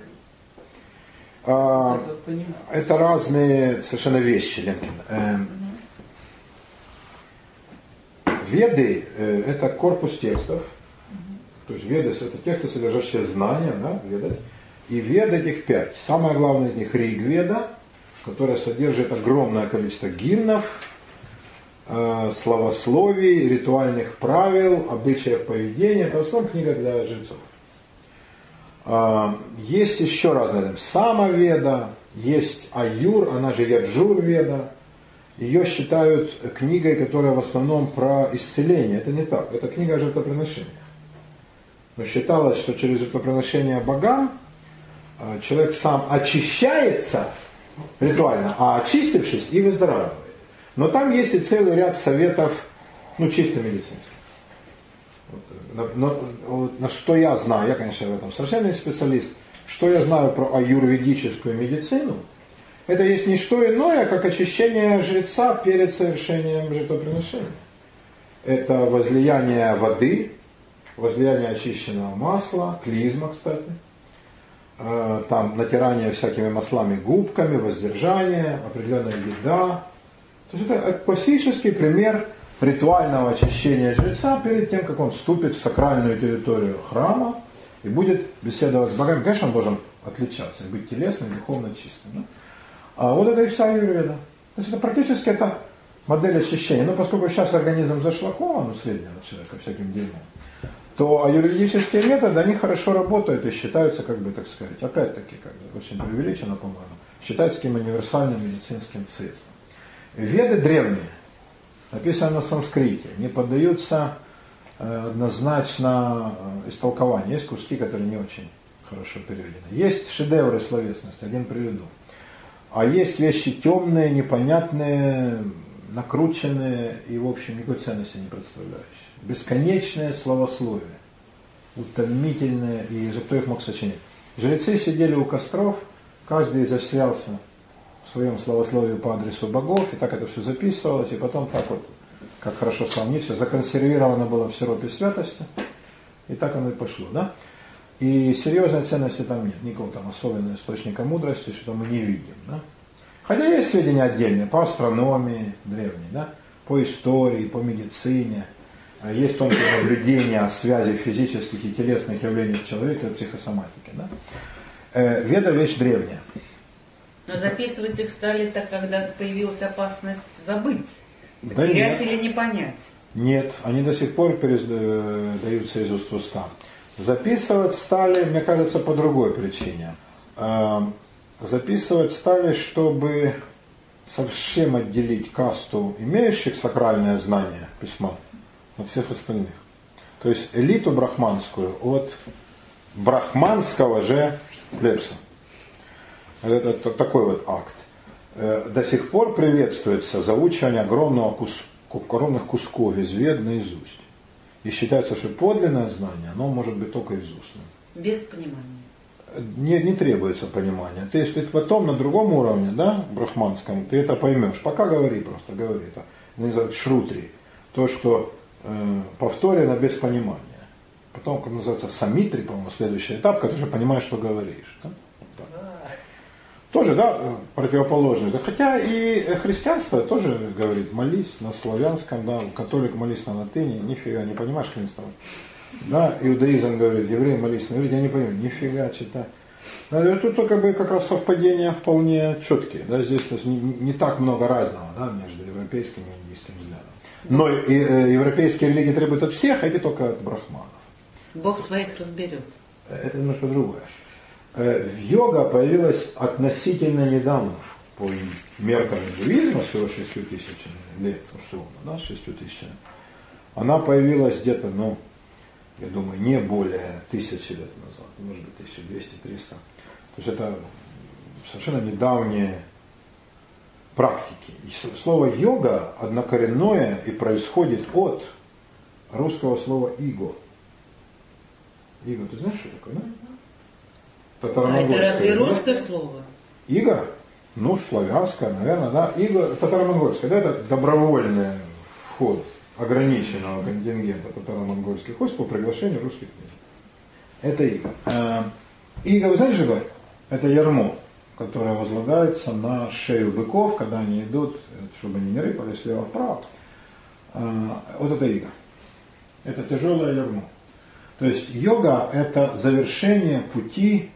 а, это разные совершенно вещи, Ленкин. Эм, Веды э, – это корпус текстов, то есть веды – это тексты, содержащие знания, да, веды. И вед этих пять. Самое главное из них – Ригведа, которая содержит огромное количество гимнов, э, словословий, ритуальных правил, обычаев поведения. Это в основном книга для жрецов. Э, есть еще разные, Самоведа, есть Аюр, она же Яджур Веда, ее считают книгой, которая в основном про исцеление. Это не так. Это книга о жертвоприношениях. Но считалось, что через жертвоприношение богам э, человек сам очищается ритуально, а очистившись и выздоравливает. Но там есть и целый ряд советов, ну, чисто медицинских. Но, вот, на что я знаю, я, конечно, в этом совершенно не специалист, что я знаю про аюрведическую медицину – это есть не что иное, как очищение жреца перед совершением жертвоприношения. Это возлияние воды, возлияние очищенного масла, клизма, кстати, э, там натирание всякими маслами губками, воздержание, определенная еда. То есть это классический пример ритуального очищения жреца перед тем, как он вступит в сакральную территорию храма и будет беседовать с богами. Конечно, он должен отличаться, быть телесным, духовно чистым. Да? А вот это и вся аюрведа. То есть это практически это модель очищения. Но поскольку сейчас организм зашлакован у среднего человека всяким дерьмом, то аюрведические методы, они хорошо работают и считаются, как бы так сказать, опять-таки, как бы, очень преувеличено, по-моему, считаются таким универсальным медицинским средством. Веды древние, написаны на санскрите, не поддаются э, однозначно э, истолкованию. Есть куски, которые не очень хорошо переведены. Есть шедевры словесности, один приведу. А есть вещи темные, непонятные, накрученные и, в общем, никакой ценности не представляющие. Бесконечное словословие, утомительное, и кто их мог сочинить. Жрецы сидели у костров, каждый изощрялся в своем словословии по адресу богов, и так это все записывалось, и потом так вот, как хорошо сказал Ницше, законсервировано было в сиропе святости, и так оно и пошло. Да? И серьезной ценности там нет, никакого там особенного источника мудрости, что мы не видим. Да? Хотя есть сведения отдельные по астрономии древней, да? по истории, по медицине. А есть тонкие наблюдения о связи физических и телесных явлений в человеке и психосоматике. Да? Э, веда вещь древняя. Но записывать их стали так, когда появилась опасность забыть, потерять да или не понять. Нет, они до сих пор передаются из уст в уста. Записывать стали, мне кажется, по другой причине. Эм, записывать стали, чтобы совсем отделить касту имеющих сакральное знание письма от всех остальных. То есть элиту брахманскую от брахманского же плебса. Это, это такой вот акт. Э, до сих пор приветствуется заучивание огромного кус, огромных кусков из вед наизусть. И считается, что подлинное знание, оно может быть только из устным. Без понимания. Не, не требуется понимания. То есть ты потом на другом уровне, да, брахманском, ты это поймешь. Пока говори просто, говори. Это называют шрутри. То, что э, повторено без понимания. Потом, как называется, самитри, по-моему, следующий этап, когда ты уже понимаешь, что говоришь. Да? Тоже, да, противоположность. Хотя и христианство тоже говорит, молись на славянском, да, католик молись на латыни, нифига не понимаешь христианство. Да, иудаизм говорит, еврей молись на иврите, я не понимаю, нифига читай. Тут как бы как раз совпадения вполне четкие. Да, здесь не, не так много разного да, между европейским и индийским взглядом. Но и, э, европейские религии требуют от всех, а эти только от брахманов. Бог своих разберет. Это немножко другое. Э, йога появилась относительно недавно по меркам индуизма, всего 6 тысяч лет, условно, да, 6 тысяч. Она появилась где-то, ну, я думаю, не более тысячи лет назад, может быть, 1200-300. То есть это совершенно недавние практики. И слово йога однокоренное и происходит от русского слова иго. Иго, ты знаешь, что такое, да? А это разве русское слово? Иго? Ну, славянское, наверное, да. Иго татаро-монгольское, да, это добровольный вход ограниченного контингента татаро-монгольских войск по приглашению русских князей. Это иго. А, иго, вы знаете, что это ярмо, которое возлагается на шею быков, когда они идут, чтобы они не рыпались слева-вправо. А, вот это иго. Это тяжелое ярмо. То есть йога – это завершение пути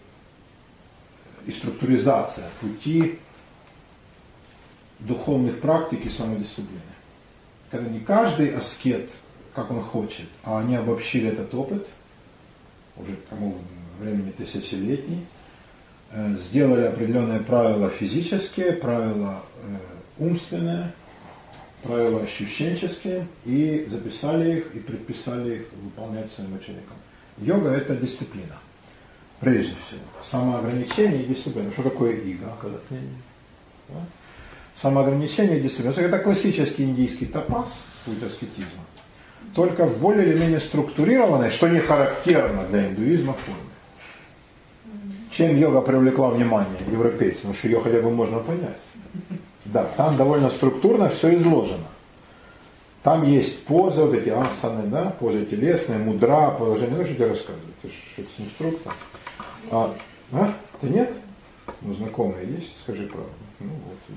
и структуризация пути духовных практик и самодисциплины. Когда не каждый аскет, как он хочет, а они обобщили этот опыт, уже к тому времени тысячелетний, э, сделали определенные правила физические, правила э, умственные, правила ощущенческие, и записали их, и предписали их выполнять своим ученикам. Йога – это дисциплина прежде всего. Самоограничение и дисциплина. Что такое иго? Да? Самоограничение и дисциплина. Это классический индийский тапас, путь аскетизма. Только в более или менее структурированной, что не характерно для индуизма, форме. Чем йога привлекла внимание европейцев, что ее хотя бы можно понять. Да, там довольно структурно все изложено. Там есть позы, вот эти асаны, да, позы телесные, мудра, положение. Ну, что тебе рассказывать? Ты же инструктор. А, а? Ты нет? Ну, знакомые есть, скажи правду. Ну, вот.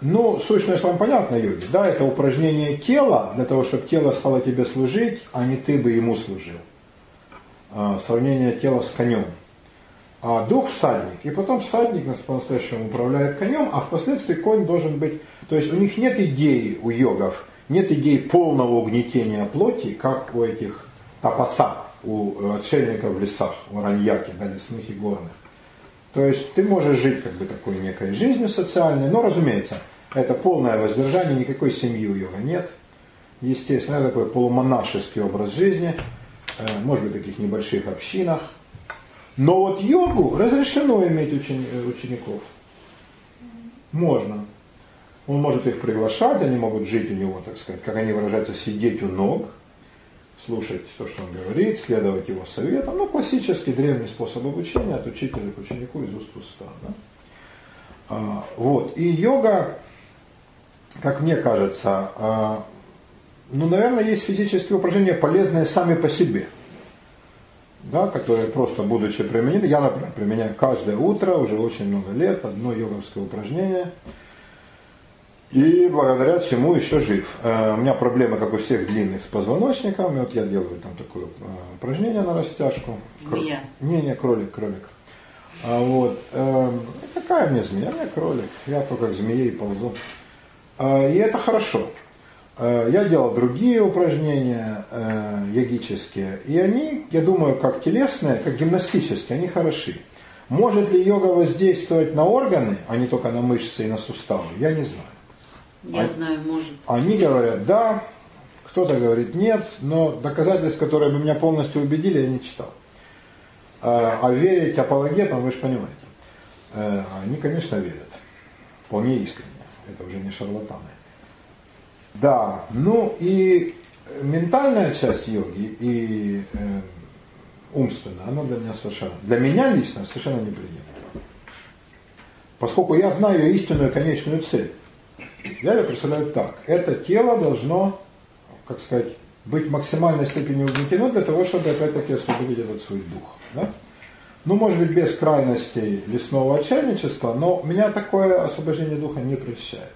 Ну, сущность вам понятна, йоги, да, это упражнение тела, для того, чтобы тело стало тебе служить, а не ты бы ему служил. А, сравнение тела с конем. А дух всадник, и потом всадник нас по-настоящему управляет конем, а впоследствии конь должен быть... То есть у них нет идеи, у йогов, нет идеи полного угнетения плоти, как у этих тапаса у отшельников в лесах, у раньяки, да, лесных и горных. То есть ты можешь жить как бы такой некой жизнью социальной, но, разумеется, это полное воздержание, никакой семьи у йога нет. Естественно, это такой полумонашеский образ жизни, э, может быть, в таких небольших общинах. Но вот йогу разрешено иметь учени- учеников. Можно. Он может их приглашать, они могут жить у него, так сказать, как они выражаются, сидеть у ног – слушать то, что он говорит, следовать его советам. Ну, классический древний способ обучения от учителя к ученику из уст в уста. Да? А, вот. И йога, как мне кажется, а, ну, наверное, есть физические упражнения, полезные сами по себе. да, которые просто будучи применены, я, например, применяю каждое утро, уже очень много лет, одно йоговское упражнение, и благодаря чему еще жив. Э, у меня проблемы, как у всех, длинных с позвоночником, вот я делаю там такое э, упражнение на растяжку. Змея. Не, не, кролик, кролик. А вот, э, какая мне змея? Я кролик, я только к змее ползу. Э, и это хорошо. Э, я делал другие упражнения э, йогические, и они, я думаю, как телесные, как гимнастические, они хороши. Может ли йога воздействовать на органы, а не только на мышцы и на суставы, я не знаю. Я А- знаю, может. Они говорят да, кто-то говорит нет, но доказательств, которые бы меня полностью убедили, я не читал. А, а верить апологетам, вы же понимаете, э, они, конечно, верят. Вполне искренне. Это уже не шарлатаны. Да, ну и ментальная часть йоги и э, умственная, она для меня совершенно, для меня лично совершенно неприемлема. Поскольку я знаю истинную конечную цель. Я ее представляю так. Это тело должно, как сказать, быть в максимальной степени угнетено для того, чтобы опять-таки освободить этот свой дух. Да? Ну, может быть, без крайностей лесного отчаянничества, но меня такое освобождение духа не прельщает.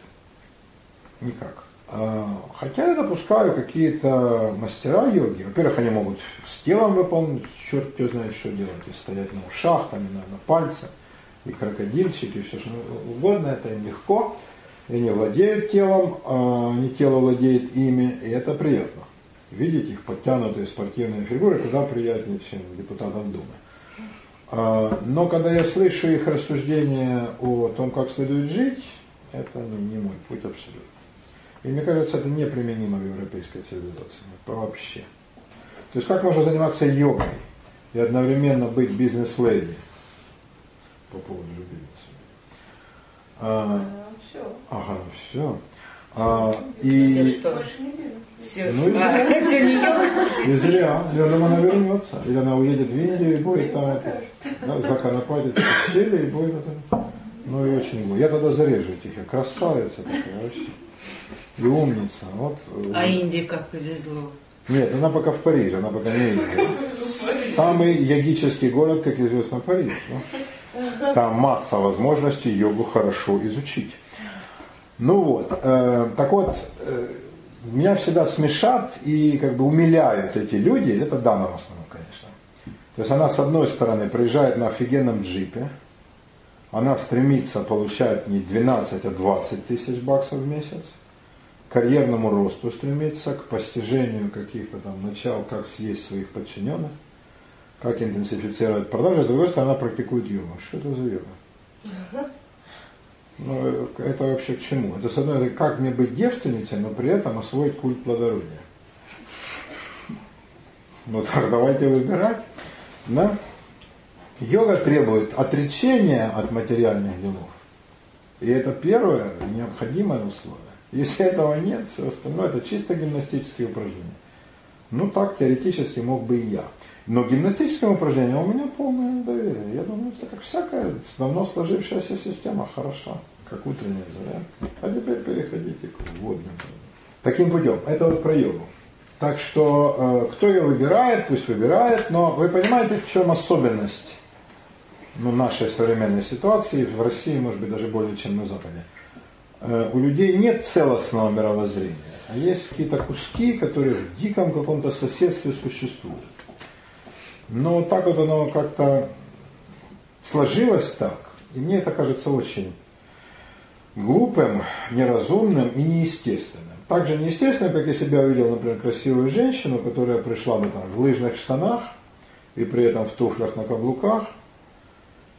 Никак. А, Хотя я допускаю какие-то мастера йоги. Во-первых, они могут с телом выполнить, черт кто знает, что делать, и стоять на ушах, там, и на, на пальце, и крокодильчики, и все что угодно, это им легко. И они владеют телом, а не тело владеет ими, и это приятно. Видеть их подтянутые спортивные фигуры куда приятнее, чем депутатам Думы. А, Но когда я слышу их рассуждения о том, как следует жить, это ну, не мой путь абсолютно. И мне кажется, это неприменимо в европейской цивилизации. Вообще. То есть как можно заниматься йогой и одновременно быть бизнес-леди по поводу любимицы? А, Все. ага, все. А, Все и, что? Больше не бизнес. Все, Ну и а, зря. все не и зря. Я думаю, она вернется. Или она уедет в Индию и будет там это, да, законопатить в щели и будет это. Ну и очень будет. Я тогда зарежу тихо. Красавица такая вообще. И умница. Вот. э, А Индии как повезло. Нет, она пока в Париже, она пока не Индия. Самый йогический город, как известно, Париж. да. Там масса возможностей йогу хорошо изучить. Ну вот, э, так вот, э, меня всегда смешат и как бы умиляют эти люди, это дама в основном, конечно. То есть она с одной стороны приезжает на офигенном джипе, она стремится получать не 12, а 20 тысяч баксов в месяц, к карьерному росту стремится, к постижению каких-то там начал, как съесть своих подчиненных, как интенсифицировать продажи, с другой стороны, она практикует йогу. Что это за йога? (laughs) Ну, э, это вообще к чему? Это, с одной стороны, как мне быть девственницей, но при этом освоить культ плодородия. Ну так, давайте выбирать. Да? Йога требует отречения от материальных делов. И это первое необходимое условие. Если этого нет, все остальное это чисто гимнастические упражнения. Ну так теоретически мог бы и я. Но к гимнастическим упражнениям у меня полное доверие. Я думаю, это как всякая давно сложившаяся система хороша, как утренняя зарядка. А теперь переходите к водным. Таким путем. Это вот про йогу. Так что э, кто ее выбирает, пусть выбирает, но вы понимаете, в чем особенность ну, нашей современной ситуации, в России, может быть, даже более, чем на Западе. Э, у людей нет целостного мировоззрения, а есть какие-то куски, которые в диком каком-то соседстве существуют. Но так вот оно как-то сложилось так, и мне это кажется очень глупым, неразумным и неестественным. Так же неестественным, как если бы увидел, например, красивую женщину, которая пришла бы там в лыжных штанах, и при этом в туфлях на каблуках,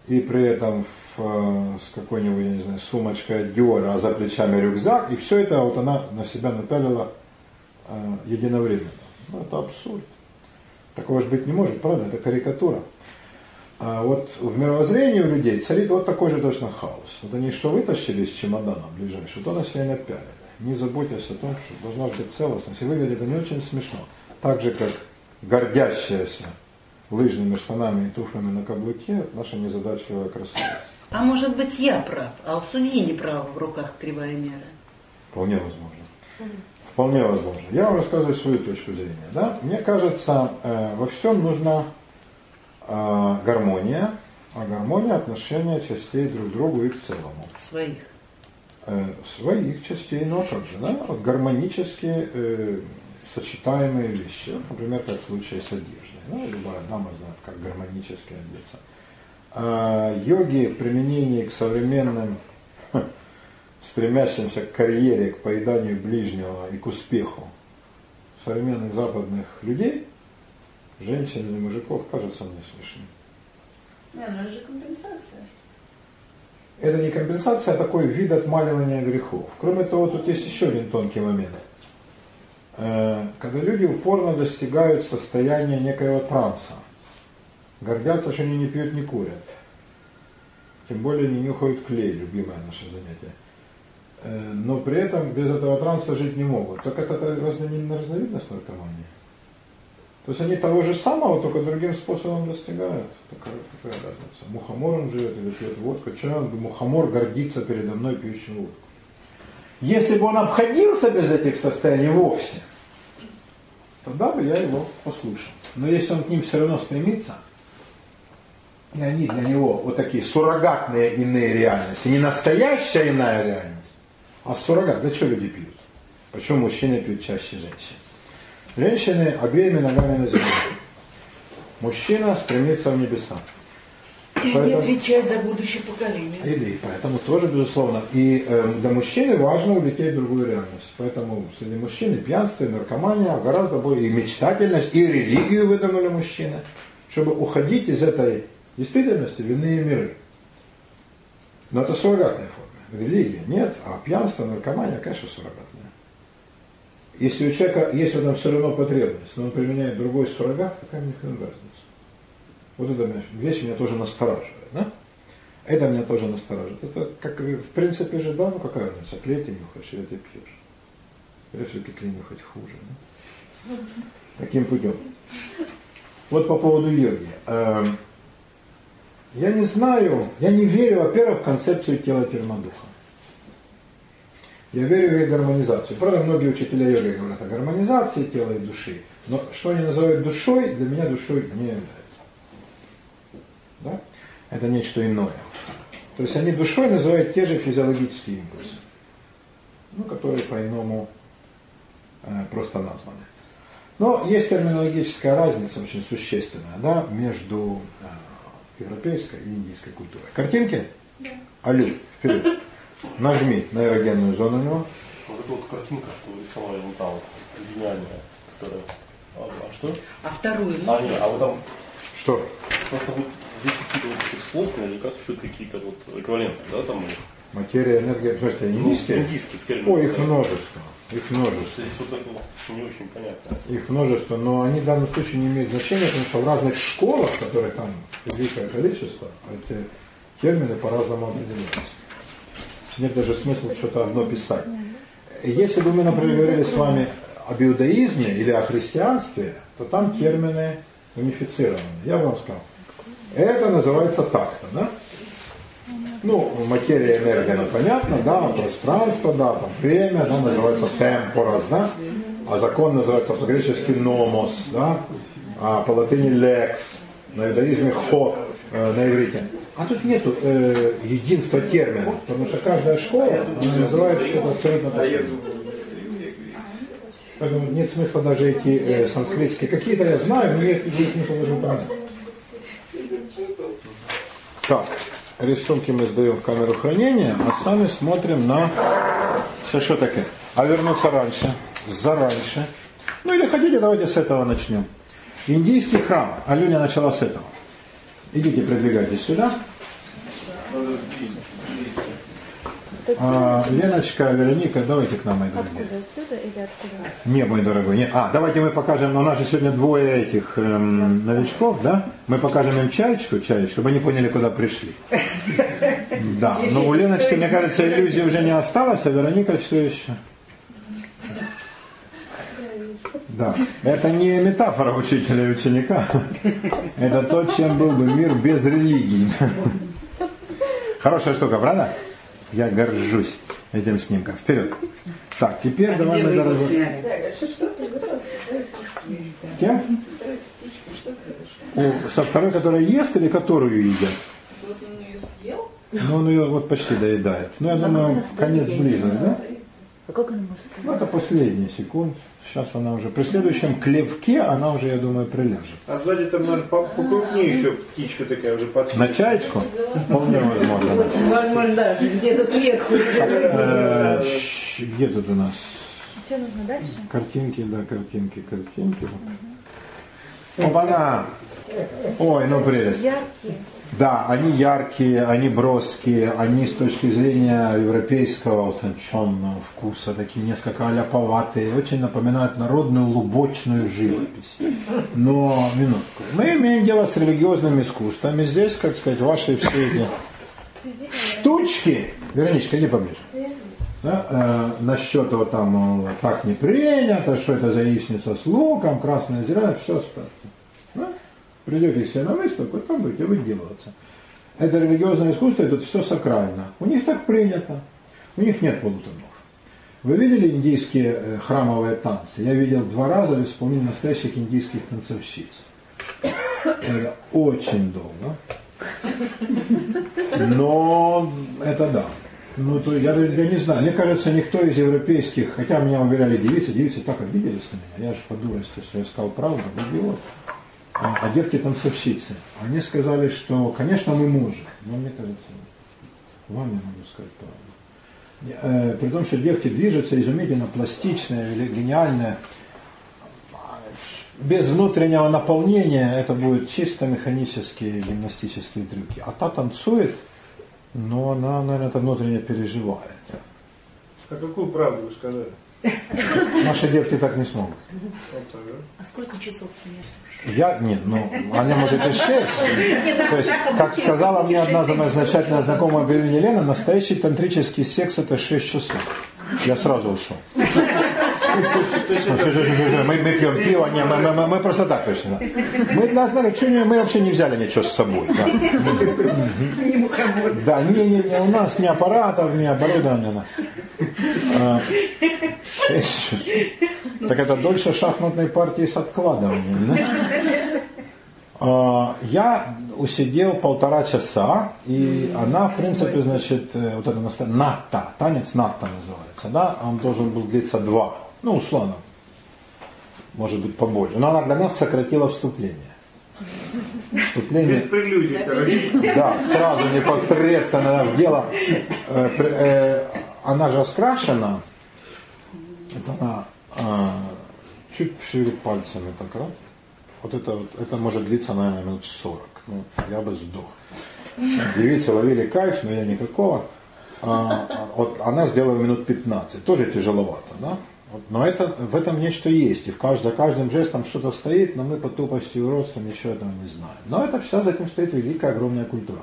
и при этом в, э, с какой-нибудь, я не знаю, сумочкой от Диора, а за плечами рюкзак, и все это вот она на себя напялила э, единовременно. Ну, это абсурд. Такого же быть не может, правда? Это карикатура. А вот в мировоззрении у людей царит вот такой же точно хаос. Вот они что вытащили из чемодана ближайшего, то на себя напялили. Не заботясь о том, что должна быть целостность. И выглядит это не очень смешно. Так же, как гордящаяся лыжными штанами и туфлями на каблуке наша незадачливая красавица. А может быть я прав, а у судьи не прав в руках кривая мера. Вполне возможно. Вполне возможно. Я вам рассказываю свою точку зрения. Да? Мне кажется, э, во всем нужно а, гармония, а гармония отношения частей друг к другу и к целому. Своих. Э, своих частей, но как же, да, вот гармонически э, сочетаемые вещи. Например, как в случае с одеждой. Ну, любая дама знает, как гармонически одеться. А, йоги в применении к современным ха, стремящимся к карьере, к поеданию ближнего и к успеху современных западных людей, женщин или мужиков, кажется мне смешным. Не, ну это же компенсация. Это не компенсация, а такой вид отмаливания грехов. Кроме того, тут есть еще один тонкий момент. Э, Когда люди упорно достигают состояния некоего транса, гордятся, что они не пьют, не курят. Тем более не нюхают клей, любимое наше занятие. Э, Но при этом без этого транса жить не могут. Так это разновидность, разновидность наркомании. То есть они того же самого, только другим способом достигают. Такая, какая разница. Мухомор он живет или пьет водку. Он, мухомор гордится передо мной пьющим водку? Если бы он обходился без этих состояний вовсе, тогда бы я его послушал. Но если он к ним все равно стремится, и они для него вот такие суррогатные иные реальности, не настоящая иная реальность, а суррогат. Да что люди пьют? Почему мужчины пьют чаще женщин? Женщины обеими ногами на земле. Мужчина стремится в небеса. И Поэтому- отвечают за будущее поколение. И, и поэтому тоже, безусловно, и э, для мужчины важно улететь в другую реальность. Поэтому среди мужчин и пьянство, и наркомания гораздо более, и мечтательность, и религию выдумали мужчины, чтобы уходить из этой действительности в иные миры. Но это суррогатная форма. Религия нет, а пьянство, наркомания, конечно, суррогатная. Если у человека есть в этом все равно потребность, но он применяет другой суррогат, какая мне хрен разница? Вот эта вещь меня тоже настораживает. Да? Это меня тоже настораживает. Это как в принципе же, да, ну какая разница, клей ты нюхаешь или ты пьешь. Или все-таки клей нюхать хуже. Да? Таким путем. Вот по поводу йоги. Эм, Я не знаю, я не верю, во-первых, в концепцию тела тельма. Я верю в ее гармонизацию. Правда, многие учителя йоги говорят о гармонизации тела и души. Но что они называют душой, для меня душой не является. Да? Это нечто иное. То есть они душой называют те же физиологические импульсы, ну, которые по-иному э, просто названы. Но есть терминологическая разница очень существенная да, между э, европейской и индийской культурой. Картинки? Да. Алю, вперед. Нажми на эрогенную зону у него. Вот эта вот картинка, что рисовали вот там, вот, гениальная, которая... А, а что? А вторую А, можно? нет, а вот там Что? просто вот здесь какие-то вот этих слов, наверняка существуют какие-то вот эквиваленты, да, там у них? Материя, энергия, в смысле, Ну, индийские? индийских терминов. О, их да. множество. Их множество. Здесь вот это вот не очень понятно. их множество, но они в данном случае не имеют значения, потому что в разных школах, которых там великое количество, эти термины по-разному определяются. Нет даже смысла что-то одно писать. Если бы мы, например, говорили с вами об иудаизме или о христианстве, то там термины унифицированы. Я вам сказал, это называется так-то, да? Ну, материя, энергия, ну, понятно, да, пространство, да, там время, да, называется темпорас, да, а закон называется по-гречески номос, да, а по латыни лекс, на иудаизме ход, э, на иврите. А тут нету э, единства терминов, потому что каждая школа называет что-то абсолютно по-своему. Поэтому нет смысла даже эти э, санскритские. Какие-то я знаю, но нет, нет смысла даже упоминать. Так, рисунки мы сдаем в камеру хранения, а сами смотрим на все что такое. А вернуться раньше, зараньше. Ну или хотите, давайте с этого начнем. Индийский храм. Алюня начала с этого. Идите, продвигайтесь сюда. А, Леночка, Вероника, давайте к нам, мои дорогие. Отсюда или откуда? Не, мой дорогой, не. А, давайте мы покажем, у нас же сегодня двое этих эм, новичков, да? Мы покажем им чаечку, чаечку, чтобы они поняли, куда пришли. (laughs) Да, но у Леночки, мне кажется, иллюзии уже не осталось, а Вероника все еще. Да, это не метафора учителя и ученика. Это то, чем был бы мир без религии. Хорошая штука, правда? Я горжусь этим снимком. Вперед. Так, теперь А давай, его дорогой. С кем? Птичка, что произошло? У, со второй, которая ест или которую едят? Вот он ее съел. Ну, он ее вот почти доедает. Ну, я думаю, конец ближе, да? А как она может Ну, это последние секунд. Сейчас она уже, при следующем клевке она уже, я думаю, приляжет. А сзади там, наверное, по- покрупнее еще птичка такая уже под На чаечку? Вполне возможно. Возможно, да, где-то сверху. Э, Где тут у нас? Что нужно дальше? Картинки, да, картинки, картинки. Оба-на! Ой, ну прелесть. Яркие. Да, они яркие, они броские, они с точки зрения европейского утонченного вкуса, такие несколько аляповатые, очень напоминают народную лубочную живопись. Но, минутку, мы имеем дело с религиозным искусством, и здесь, как сказать, ваши все эти штучки, Вероничка, иди поближе. Да, э, насчет вот там мол, так не принято, что это за яичница с луком, красное зеленое, все оставьте. Придете себе на выставку, там будете выделываться. Это религиозное искусство, тут все сакрально. У них так принято. У них нет полутонов. Вы видели индийские э, храмовые танцы? Я видел два раза в исполнении настоящих индийских танцовщиц. Это очень долго. Но это да. Ну, то я, я не знаю, мне кажется, никто из европейских, хотя меня уверяли девицы, девицы так обиделись на меня, я же по дурости, что я сказал правду, идиот. А, а девки танцовщицы, они сказали, что, конечно, мы можем, но мне кажется, вам я могу сказать правду. Э, При том, что девки движутся изумительно пластичные, или гениальные, без внутреннего наполнения это будут чисто механические гимнастические трюки. А та танцует, но она, наверное, это внутренне переживает. А какую правду вы сказали? Наши девки так не смогут. А сколько часов примерно? Я, нет, ну, они, может, и шесть. То есть, как сказала мне одна замечательная знакомая Белина Елена, настоящий тантрический секс это 6 часов. Я сразу ушел. Мы, мы пьем пиво, не, мы, мы, мы- просто так пришли. да. Мы для знака, что не- мы вообще не взяли ничего с собой. Да, да не, не, не, у нас ни аппаратов, ни оборудования. Шесть часов. Так это дольше шахматной партии с откладыванием, да? А, Я усидел полтора часа, и она, в принципе, значит, э, вот это наста- натта, танец натта называется, да, он должен был длиться два, ну, условно, может быть, побольше. Но она для нас сократила вступление. Вступление Без прелюдий, короче. да, сразу непосредственно в дело. Э, э, Она же раскрашена. Это она а, чуть шевелит пальцами так, раз. Вот это, вот, это может длиться, наверное, минут 40. Ну, я бы сдох. Девицы ловили кайф, но я никакого. А, а, вот она сделала минут 15. Тоже тяжеловато, да? Но это, в этом нечто есть. И в кажд- за каждым жестом что-то стоит, но мы по тупости и уродствам еще этого не знаем. Но это вся за этим стоит великая, огромная культура.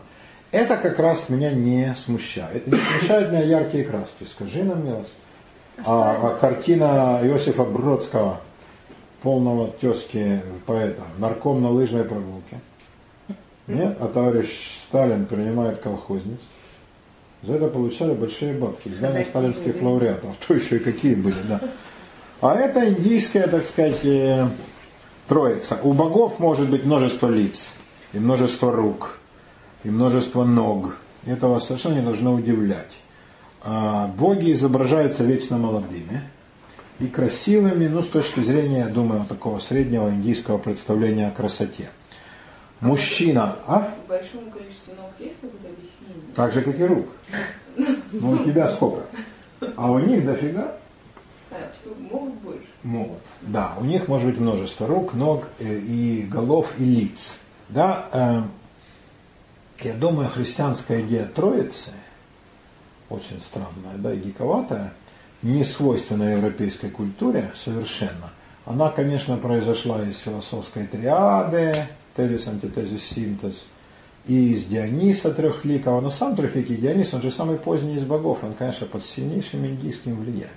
Это как раз меня не смущает. Не смущают меня яркие краски. Скажи нам, милость. А, а картина Иосифа Бродского, полного тезки поэта, нарком на лыжной прогулке. Нет? А товарищ Сталин принимает колхозниц. За это получали большие бабки. Издание сталинских лауреатов. (laughs) То еще и какие были, да. А это индийская, так сказать, э, троица. У богов может быть множество лиц, и множество рук, и множество ног. Этого совершенно не должно удивлять. А боги изображаются вечно молодыми и красивыми, ну, с точки зрения, я думаю, такого среднего индийского представления о красоте. Мужчина, а? Большому количеству ног есть какое-то объяснение? Так же, как и рук. Ну, у тебя сколько? А у них дофига А, типа, могут больше. могут. Да, у них может быть множество рук, ног э, и голов и лиц. Да, э, я думаю, христианская идея Троицы, очень странная, да, и диковатая, не свойственная европейской культуре совершенно. Она, конечно, произошла из философской триады, тезис, антитезис, синтез, и из Диониса Трехликого. Но сам Трехликий Дионис, он же самый поздний из богов, он, конечно, под сильнейшим индийским влиянием.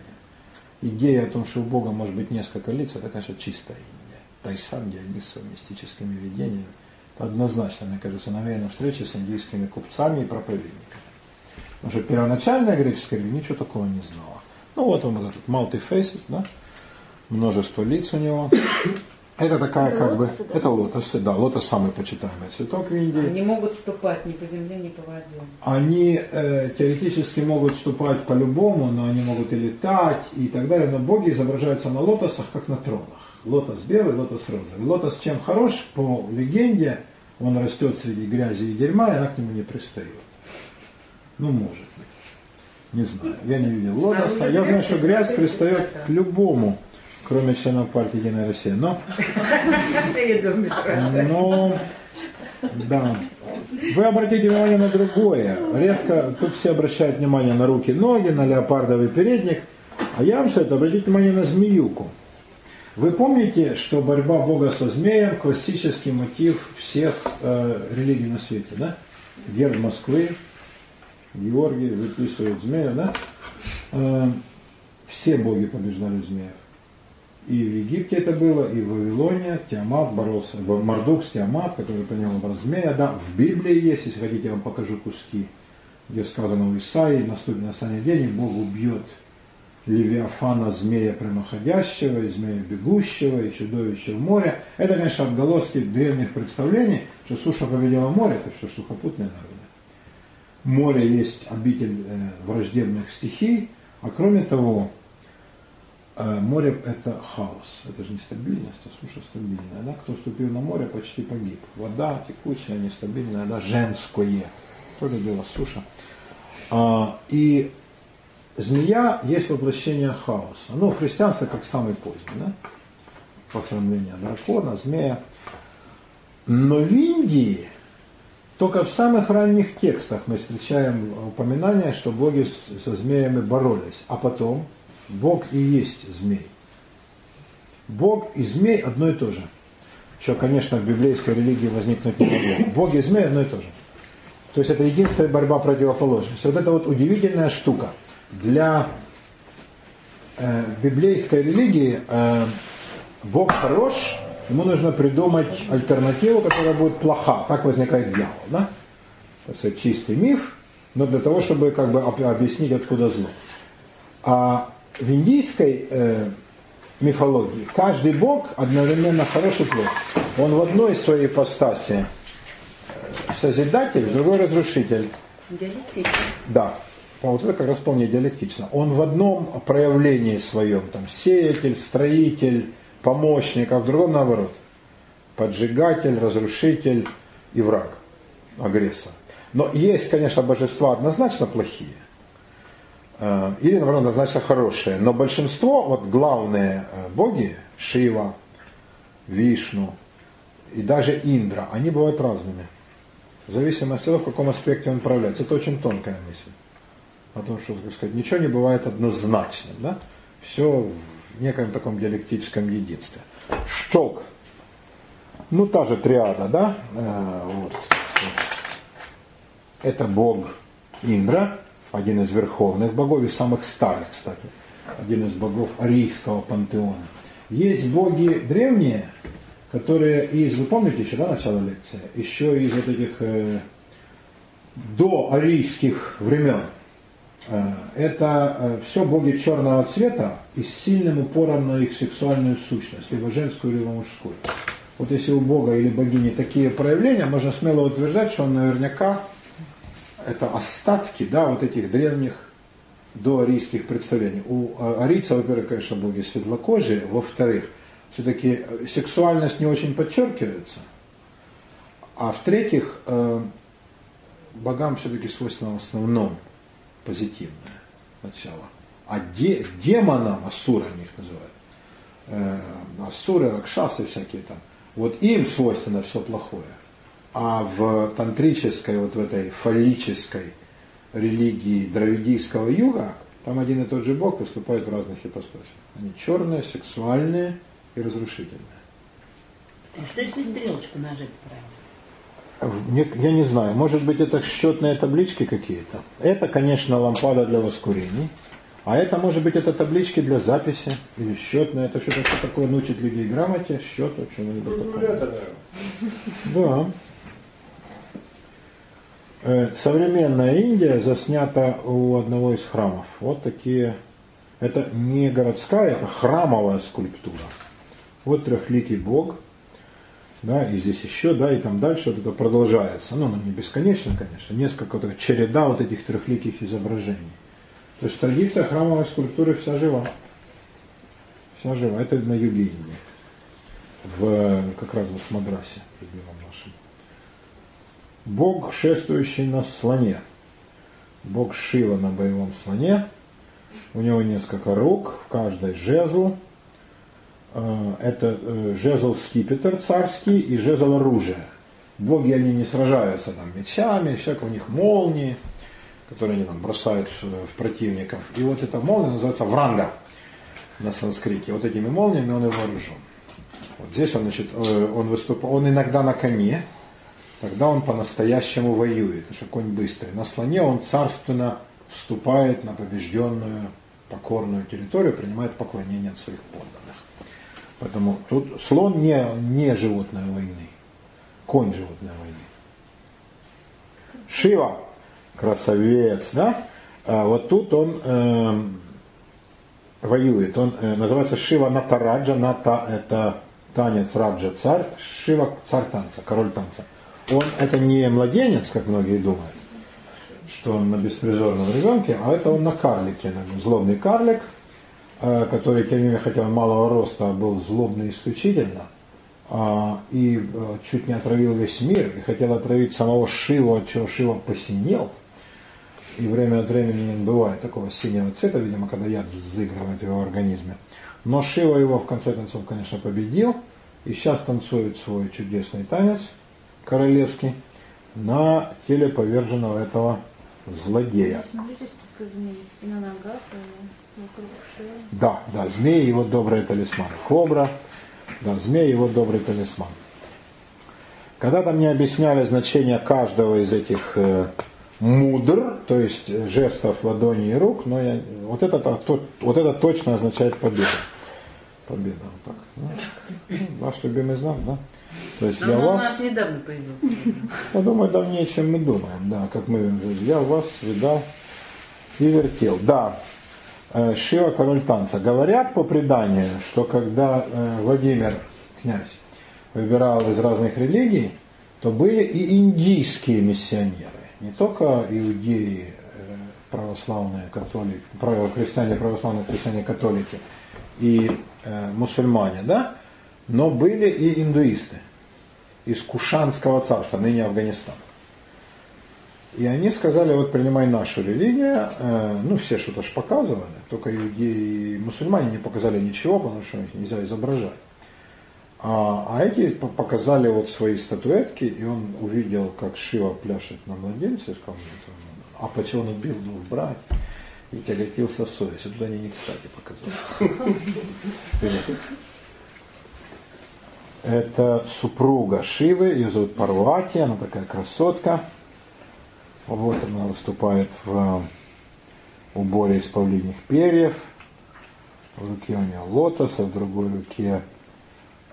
Идея о том, что у Бога может быть несколько лиц, это, конечно, чистая Индия. Да и сам Дионис с мистическими видениями. Это однозначно, мне кажется, навеяно встречи с индийскими купцами и проповедниками. Потому что первоначальная греческая религия ничего такого не знала. Ну вот он вот этот multi-faces, да, множество лиц у него. Это такая Это как бы, лотосы, да? это лотосы, да, лотос самый почитаемый цветок в Индии. Они могут ступать ни по земле, ни по воде. Они э, теоретически могут вступать по-любому, но они могут и летать и так далее. Но боги изображаются на лотосах, как на тронах. Лотос белый, лотос розовый. Лотос чем хорош? По легенде, он растет среди грязи и дерьма, и она к нему не пристает. Ну, может быть. Не знаю. Я не видел лотоса. вы Я знаю, что грязь пристает к любому, кроме членов партии Единая Россия. Но но, да. Вы обратите внимание на другое. Редко тут все обращают внимание на руки, ноги, на леопардовый передник. А я вам советую обратить внимание на змеюку. Вы помните, что борьба Бога со змеем – классический мотив всех э, религий на свете, да? Герб Москвы, Георгий выписывает змея, да? Э, все боги побеждали змеев. И в Египте это было, и в Вавилоне Тиамат боролся, Мардук с Тиамат, который принял образ змея, да, в Библии есть, если хотите, я вам покажу куски, где сказано у Исаии, наступит настанет день, и Бог убьет Левиафана, змея прямоходящего, и змея бегущего, и чудовище в море. Это, конечно, отголоски древних представлений, что суша победила море, это все сухопутные народы. Море есть обитель э, враждебных стихий, а кроме того, Э, Море – это хаос, это же нестабильность, а суша стабильная. Да? Кто ступил на море, почти погиб. Вода текучая, нестабильная, да? женское. Кто любила суша. А, и змея есть воплощение хаоса. Ну, христианство как самый поздний, да? по сравнению дракона, змея. Но в Индии только в самых ранних текстах мы встречаем упоминание, что боги со змеями боролись. А потом Бог и есть змей. Бог и змей одно и то же. Что, конечно, в библейской религии возникнуть не могло. Бог и змей одно и то же. То есть это единственная борьба противоположностей. Вот это вот удивительная штука. Для э, библейской религии э, Бог хорош, ему нужно придумать альтернативу, которая будет плоха. Так возникает дьявол. Да? Это чистый миф, но для того, чтобы как бы об- объяснить, откуда зло. А в индийской э, мифологии каждый бог одновременно хорош и плох. Он в одной своей ипостаси э, созидатель, в другой разрушитель. Диалектично. Да, вот это как раз вполне диалектично. Он в одном проявлении своем, там, сеятель, строитель, помощник, а в другом наоборот. Поджигатель, разрушитель и враг, агрессор. Но есть, конечно, божества однозначно плохие. Э, Или, наоборот, однозначно хорошие. Но большинство, вот главные э, боги, Шива, Вишну и даже Индра, они бывают разными. В зависимости от того, в каком аспекте он проявляется. Это очень тонкая мысль. Потому что, так сказать, ничего не бывает однозначным. Да? Все в неком таком диалектическом единстве. Шток. Ну, та же триада, да? Э, вот. Это бог Индра, один из верховных богов, и самых старых, кстати. Один из богов арийского пантеона. Есть боги древние, которые из, вы помните еще, да, начало лекции, еще из вот этих э, до арийских времен. Э, это все боги черного цвета и с сильным упором на их сексуальную сущность, либо женскую, либо мужскую. Вот если у Бога или богини такие проявления, можно смело утверждать, что он наверняка это остатки да, вот этих древних доарийских представлений. У э, арийцев, во-первых, конечно, боги светлокожие, во-вторых, все-таки сексуальность не очень подчеркивается, а в-третьих, э, богам все-таки свойственно в основном позитивное начало. А де, демонам, асура они их называют, э, асуры, ракшасы всякие там, вот им свойственно все плохое. А в тантрической, вот в этой фаллической религии дравидийского юга, там один и тот же бог выступает в разных ипостасях. Они черные, сексуальные и разрушительные. А что если стрелочку нажать правильно? Я не знаю, может быть это счетные таблички какие-то. Это, конечно, лампада для воскурений. А это, может быть, это таблички для записи или счетные. Это что-то что такое научит людей грамоте, счету, чему-нибудь такому. Калькулятор, наверное. Да. Э, Современная Индия заснята у одного из храмов. Вот такие. Это не городская, это храмовая скульптура. Вот трехликий Бог, да, и здесь еще, да, и там дальше вот это продолжается. Ну, ну не бесконечно, конечно, несколько, вот череда вот этих трехликих изображений. То есть традиция храмовой скульптуры вся жива. Вся жива. Это на Юлиине. В, как раз вот в Мадрасе, любимом нашем. Бог, шествующий на слоне. Бог Шива на боевом слоне. У него несколько рук, в каждой жезл. Э, это э, жезл скипетр царский и жезл оружия. Боги, они не сражаются там мечами, всякое у них молнии которые они там бросают в противников. И вот эта молния называется вранга на санскрите. Вот этими молниями он и вооружен. Вот здесь он, значит, э, он выступает, он иногда на коне, тогда он по-настоящему воюет, потому что конь быстрый. На слоне он царственно вступает на побежденную, покорную территорию, принимает поклонение от своих подданных. Поэтому тут слон не, не животное войны, конь животное войны. Шива красавец, да? А вот тут он э, воюет. Он э, называется Шива Натараджа. Ната это танец Раджа царь. Шива царь танца, король танца. Он это не младенец, как многие думают, что он на беспризорном ребенке, а это он на карлике, злобный карлик, который, тем не менее, хотя он малого роста, был злобный исключительно, э, и э, чуть не отравил весь мир, и хотел отравить самого Шиву, от чего Шива посинел – и время от времени бывает такого синего цвета, видимо, когда яд взыгрывает в его организме. Но Шива его в конце концов, конечно, победил, и сейчас танцует свой чудесный танец королевский на теле поверженного этого злодея. Да, да, змеи его добрый талисман. Кобра, да, змеи его добрый талисман. Когда там не объясняли значение каждого из этих э, мудр, то есть жестов ладони и рук, но я, вот, это, вот это точно означает победу. Победа. Вот так, да? Ваш любимый знак, да? То есть но я вас... у нас недавно появился. Я думаю, давнее, чем мы думаем, да, как мы, я вас видал и вертел. Да, Шива король танца. Говорят по преданию, что когда э, Владимир, князь, выбирал из разных религий, то были и индийские миссионеры не только иудеи, э, православные католики, христиане, православные христиане, католики и э, мусульмане, да, но были и индуисты из Кушанского царства, ныне Афганистан. И они сказали, вот принимай нашу религию, э, ну все что-то ж показывали, только иудеи и мусульмане не показали ничего, потому что их нельзя изображать. А, а эти показали вот свои статуэтки, и он увидел, как Шива пляшет на младенце, сказал, а почему он убил двух братьев? И тяготился совесть. Вот они не кстати показали. Это супруга Шивы, ее зовут Парвати, она такая красотка. Вот она выступает в уборе из павлиних перьев. В руке у нее лотос, а в другой руке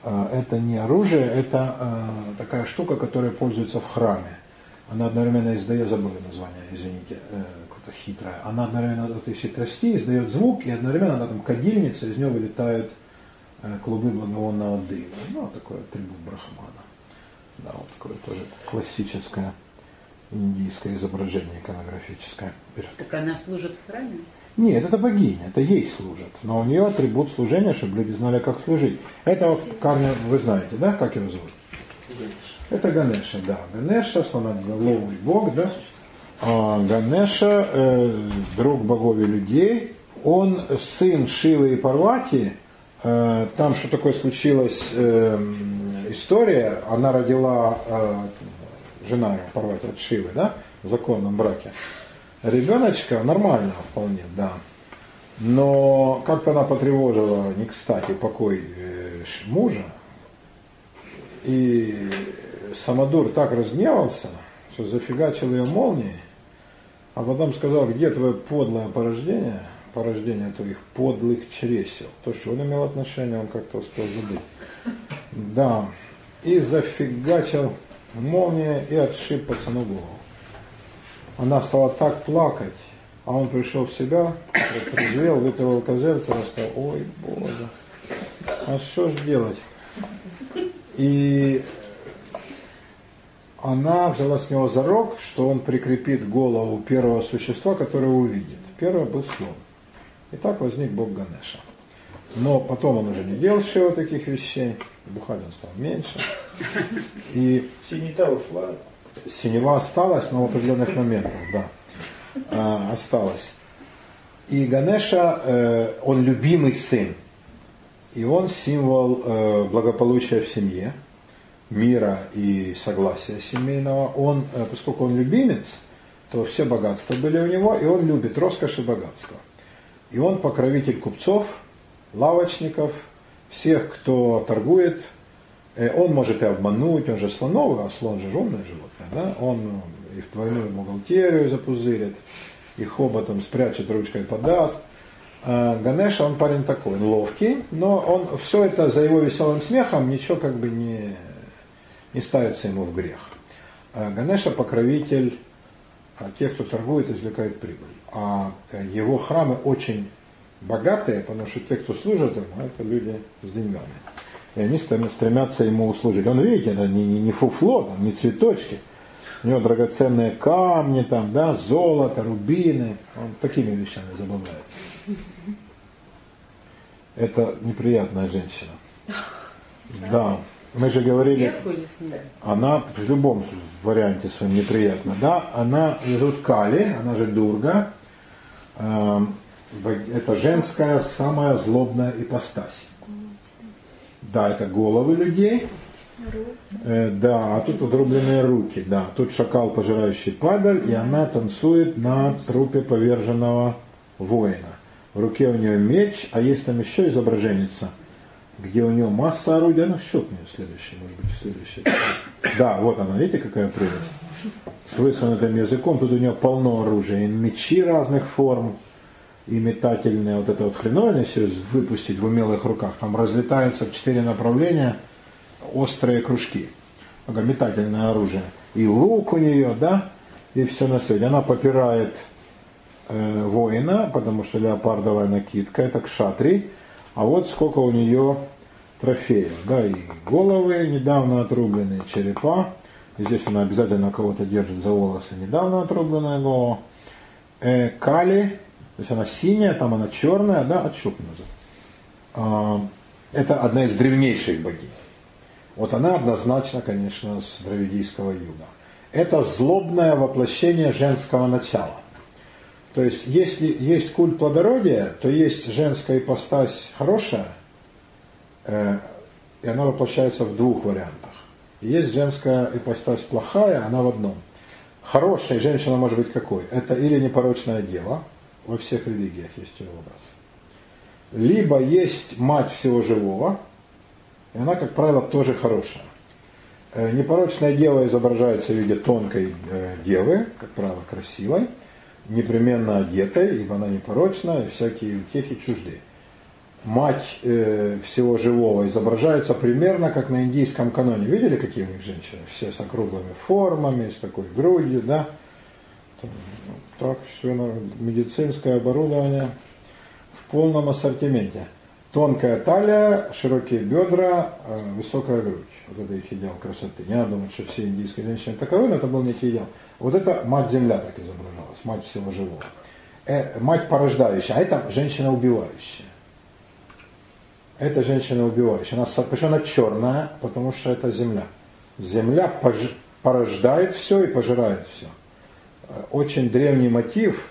а, это не оружие, это а, такая штука, которая пользуется в храме. Она одновременно издает, забыл название, извините, э, какое-то хитрое. Она одновременно от этой хитрости издает звук, и одновременно она там кадильница, из нее вылетают э, клубы благовонного дыма. Ну, такой атрибут брахмана. Да, вот такое тоже классическое индийское изображение иконографическое. Так она служит в храме? Нет, это богиня, это ей служат. Но у нее атрибут служения, чтобы люди знали, как служить. Это вот Карня, вы знаете, да, как его зовут? Это Ганеша, да. Ганеша, слоноголовый бог, да. А Ганеша, э, друг богов и людей, он сын Шивы и Парвати. Э, там что такое случилось э, история, она родила э, жена его, Парвати от Шивы, да, в законном браке ребеночка, нормально вполне, да. Но как-то она потревожила не кстати покой э, мужа. И Самодур так разгневался, что зафигачил ее молнией, а потом сказал, где твое подлое порождение, порождение твоих подлых чресел. То, что он имел отношение, он как-то успел забыть. Да. И зафигачил молния и отшиб пацану голову. Она стала так плакать, а он пришел в себя, трезвел, выпил алкозельца, и сказал, ой, Боже, А что ж делать? И она взяла с него зарок, что он прикрепит голову первого существа, которое увидит. Первое был слон. И так возник бог Ганеша. Но потом он уже не делал всего таких вещей, бухать он стал меньше. И Синита ушла. синева осталась, но в определенных моментах, да, а, осталась. И Ганеша, э, он любимый сын. И он символ э, благополучия в семье, мира и согласия семейного. Он, э, поскольку он любимец, то все богатства были у него, и он любит роскошь и богатство. И он покровитель купцов, лавочников, всех, кто торгует. Э, Он может и обмануть, он же слоновый, а слон же умное животное. Да? Он ну, и в двойную бухгалтерию запузырит, и хоботом спрячет, ручкой подаст. А Ганеша, он парень такой, он ловкий, но он все это за его веселым смехом ничего как бы не, не ставится ему в грех. А Ганеша покровитель а, тех, кто торгует, извлекает прибыль. А э, его храмы очень богатые, потому что те, кто служат ему, это люди с деньгами. И они стремя- стремятся ему услужить. Он, видите, это не, не, не фуфло, там, не цветочки. У него драгоценные камни, там, да, золото, рубины. Он такими вещами забавляется. Это неприятная женщина. Да. Мы же говорили, она в любом варианте своем неприятна. Да, она идут Кали, она же Дурга. Это женская самая злобная ипостась. Да, это головы людей. Э, да, а тут отрубленные руки. Да, тут шакал, пожирающий падаль, и она танцует на трупе поверженного воина. В руке у нее меч, а есть там еще изображенница, где у нее масса орудий. Ну, щелкни следующий, может быть, следующий. Да, вот она, видите, какая прелесть. С высунутым языком, тут у нее полно оружия. И мечи разных форм, и метательные, вот это вот хреновина, если выпустить в умелых руках, там разлетаются в четыре направления острые кружки. Метательное оружие. И лук у нее, да, и все на свете. Она попирает э, воина, потому что леопардовая накидка, это кшатри. А вот сколько у нее трофеев, да, и головы недавно отрубленные, черепа. Здесь она обязательно кого-то держит за волосы, недавно отрубленная голова. Э, кали, есть она синяя, там она черная, да, отщупнута. А, это одна из древнейших богинь. Вот она однозначно, конечно, с дравидийского юга. Это злобное воплощение женского начала. То есть, если есть культ плодородия, то есть женская ипостась хорошая, э, и она воплощается в двух вариантах. Есть женская ипостась плохая, она в одном. Хорошая женщина может быть какой? Это или непорочная дева, во всех религиях есть образ. Либо есть мать всего живого, и она, как правило, тоже хорошая. Э, Непорочная дева изображается в виде тонкой э, девы, как правило, красивой, непременно одетой, ибо она непорочна, и всякие утехи чужды. Мать э, всего живого изображается примерно как на индийском каноне. Видели, какие у них женщины? Все с округлыми формами, с такой грудью, да? Там, Так, все медицинское оборудование в полном ассортименте. Тонкая талия, широкие бедра, э, высокая грудь. Вот это их идеал красоты. Не надо думать, что все индийские женщины таковы, но это был некий идеал. Вот это мать-земля так изображалась, мать всего живого. Э, мать порождающая, а это женщина убивающая. Это женщина убивающая. Она, почему она черная? Потому что это земля. Земля пож- порождает все и пожирает все. Очень древний мотив,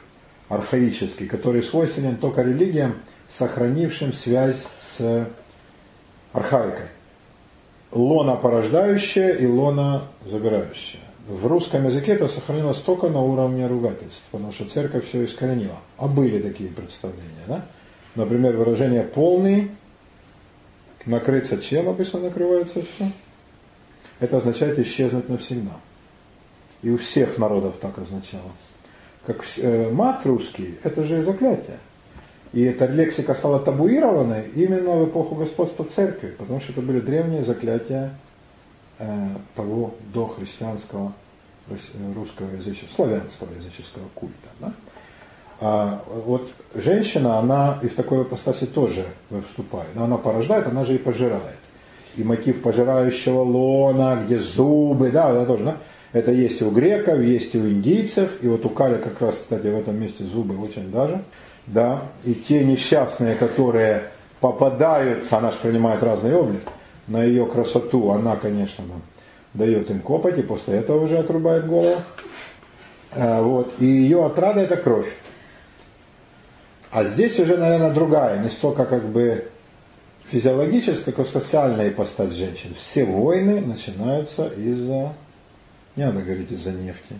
архаический, который свойственен только религиям, сохранившим связь с архаикой. Лона порождающая и лона забирающая. В русском языке это сохранилось только на уровне ругательств, потому что церковь все искоренила. А были такие представления, да? Например, выражение полный, накрыться чем обычно накрывается все? Это означает исчезнуть навсегда. И у всех народов так означало. Как э, мат русский, это же заклятие. И эта лексика стала табуированной именно в эпоху господства церкви, потому что это были древние заклятия э, того дохристианского э, русского языческого, славянского языческого культа. да. А вот женщина, она и в такой ипостаси тоже выступает. Но она порождает, она же и пожирает. И мотив пожирающего лона, где зубы, да, это тоже, да? Это есть у греков, есть у индийцев. И вот у Кали как раз, кстати, в этом месте зубы очень даже. Да. И те несчастные, которые попадаются, она же принимает разный облик, на ее красоту, она, конечно, дает им копоть, и после этого уже отрубает голову. А, вот. И ее отрада это кровь. А здесь уже, наверное, другая, не столько как бы физиологическая, как социальная ипостась женщин. Все войны начинаются из-за, не надо говорить из-за нефти,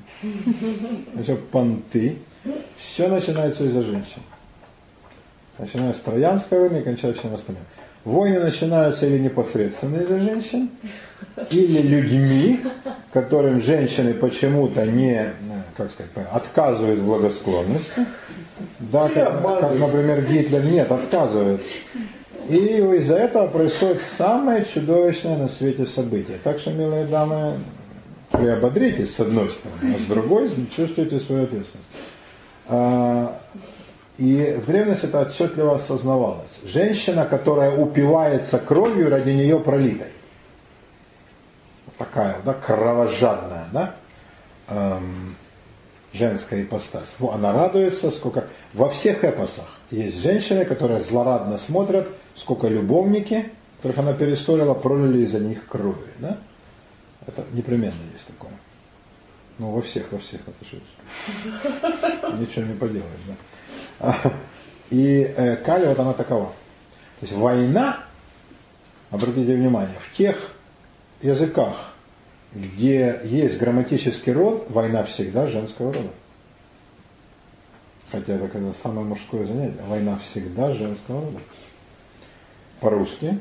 все понты, все начинается из-за женщин. Начиная с Троянской войны и кончая всем остальным. Войны начинаются или непосредственно из-за женщин, или людьми, которым женщины почему-то не, как сказать, отказывают в благосклонности. Да, как, как, например, Гитлер нет, отказывает. И из-за этого происходит самое чудовищное на свете событие. Так что, милые дамы, приободритесь с одной стороны, а с другой (laughs) чувствуйте свою ответственность. А, и в древности это отчетливо осознавалось. Женщина, которая упивается кровью ради нее пролитой. Такая, да, кровожадная, да, эм, женская ипостась. Она радуется, сколько... Во всех эпосах есть женщины, которые злорадно смотрят, сколько любовники, которых она перессорила, пролили из-за них крови. Да? Это непременно есть. Ну, во всех, во всех это же (laughs) ничего не поделаешь, да. И э, Кали вот она такова. То есть война, обратите внимание, в тех языках, где есть грамматический род, война всегда женского рода. Хотя это когда самое мужское занятие. Война всегда женского рода. По-русски.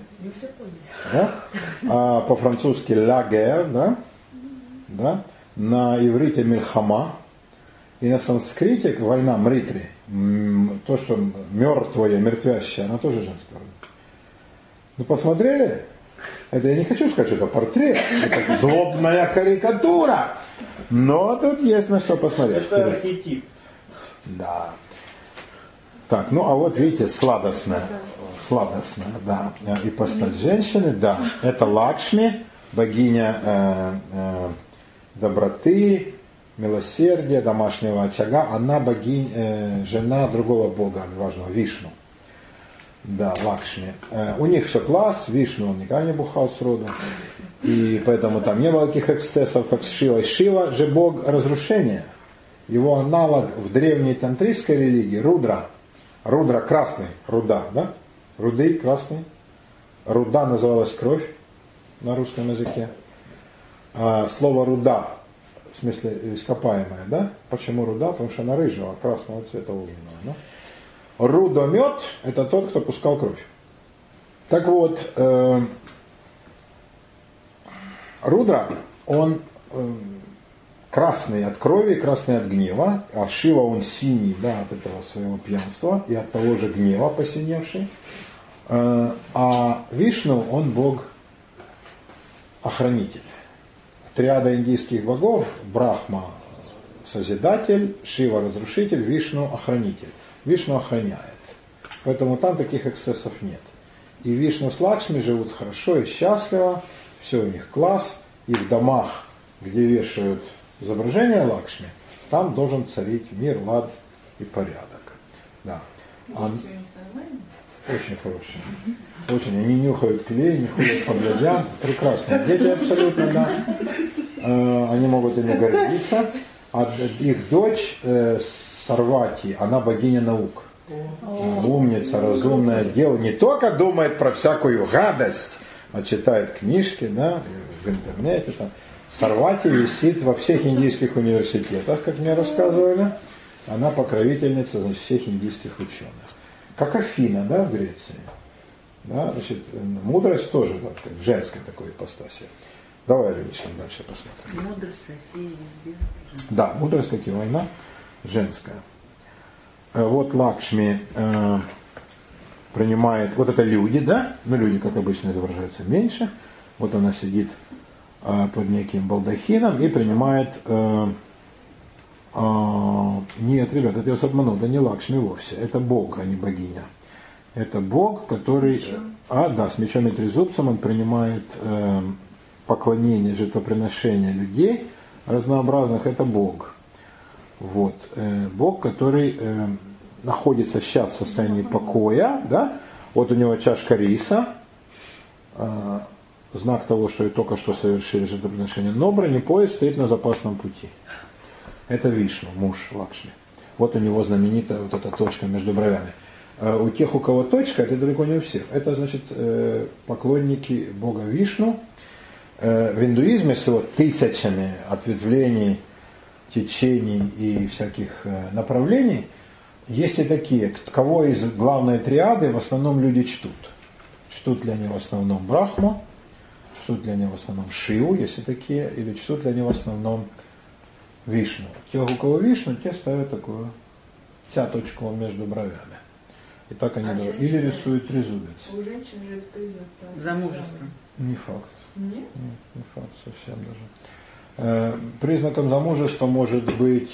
Да? А по-французски guerre, да? Да? На иврите мильхама. И на санскрите война мритри – то, что мертвое, мертвящее, оно тоже женское рода. Ну посмотрели? Это я не хочу сказать, что это портрет, это злобная карикатура. Но тут есть на что посмотреть. Это архетип. Да. Так, ну а вот видите, сладостная, сладостная, да, и постать женщины, да, это Лакшми, богиня э, э, доброты, милосердия, домашнего очага, она богиня, э, жена другого бога, важного, Вишну. Да, Лакшми. Э, у них все класс, Вишну он никогда не бухал с роду. И поэтому там не было таких эксцессов, как с Шивой. Шива же бог разрушения. Его аналог в древней тантрийской религии Рудра. Рудра красный, руда, да? Руды красный. Руда называлась кровь на русском языке. А слово руда в смысле ископаемая, да? Почему руда? Потому что она рыжего, красного цвета огненного. Да? Рудомет – это тот, кто пускал кровь. Так вот, э, Рудра, он э, красный от крови, красный от гнева, а Шива он синий, да, от этого своего пьянства и от того же гнева посиневший. Э, а Вишну, он бог охранитель триада индийских богов Брахма – созидатель, Шива – разрушитель, Вишну – охранитель. Вишну охраняет. Поэтому там таких эксцессов нет. И Вишну с Лакшми живут хорошо и счастливо, все у них класс, и в домах, где вешают изображение Лакшми, там должен царить мир, лад и порядок. Да. А... Очень хорошие. Очень. Они нюхают клей, не ходят по блядям. Прекрасные дети абсолютно, да. Э, они могут ими гордиться. А их дочь э, Сарвати, она богиня наук. Умница, разумная дева. Не только думает про всякую гадость, а читает книжки, да, в интернете. Там. Сарвати висит во всех индийских университетах, как мне рассказывали. Она покровительница значит, всех индийских ученых как Афина, да, в Греции. Да, значит, мудрость тоже так, в женской такой ипостаси. Давай, Ленечка, дальше посмотрим. Мудрость, София, везде. Да, мудрость, как и война, женская. Э, вот Лакшми э, принимает, вот это люди, да, ну люди, как обычно, изображаются меньше. Вот она сидит э, под неким балдахином и принимает э, э, Нет, ребят, это я вас обманул, да не Лакшми вовсе. Это Бог, а не богиня. Это Бог, который... А, да, с мечом и трезубцем он принимает э, поклонение, жертвоприношение людей разнообразных. Это Бог. Вот. Э, Бог, который э, находится сейчас в состоянии покоя, да? Вот у него чашка риса, э, знак того, что и только что совершили жертвоприношение. Но бронепоезд стоит на запасном пути. Это Вишну, муж Лакшми. Вот у него знаменитая вот эта точка между бровями. А у тех, у кого точка, это далеко не у всех. Это значит э, поклонники Бога Вишну. Э, в индуизме с его тысячами ответвлений, течений и всяких э, направлений есть и такие, кого из главной триады в основном люди чтут. Чтут ли они в основном Брахму, чтут ли они в основном Шиву, если такие, или чтут ли они в основном Вишну. Те, у кого Вишну, те ставят такую цяточку между бровями. И так они А даже- или рисуют трезубец. У женщин же это признак. Замужество. Не факт. Нет? Нет, не факт совсем даже. Э, Признаком замужества может быть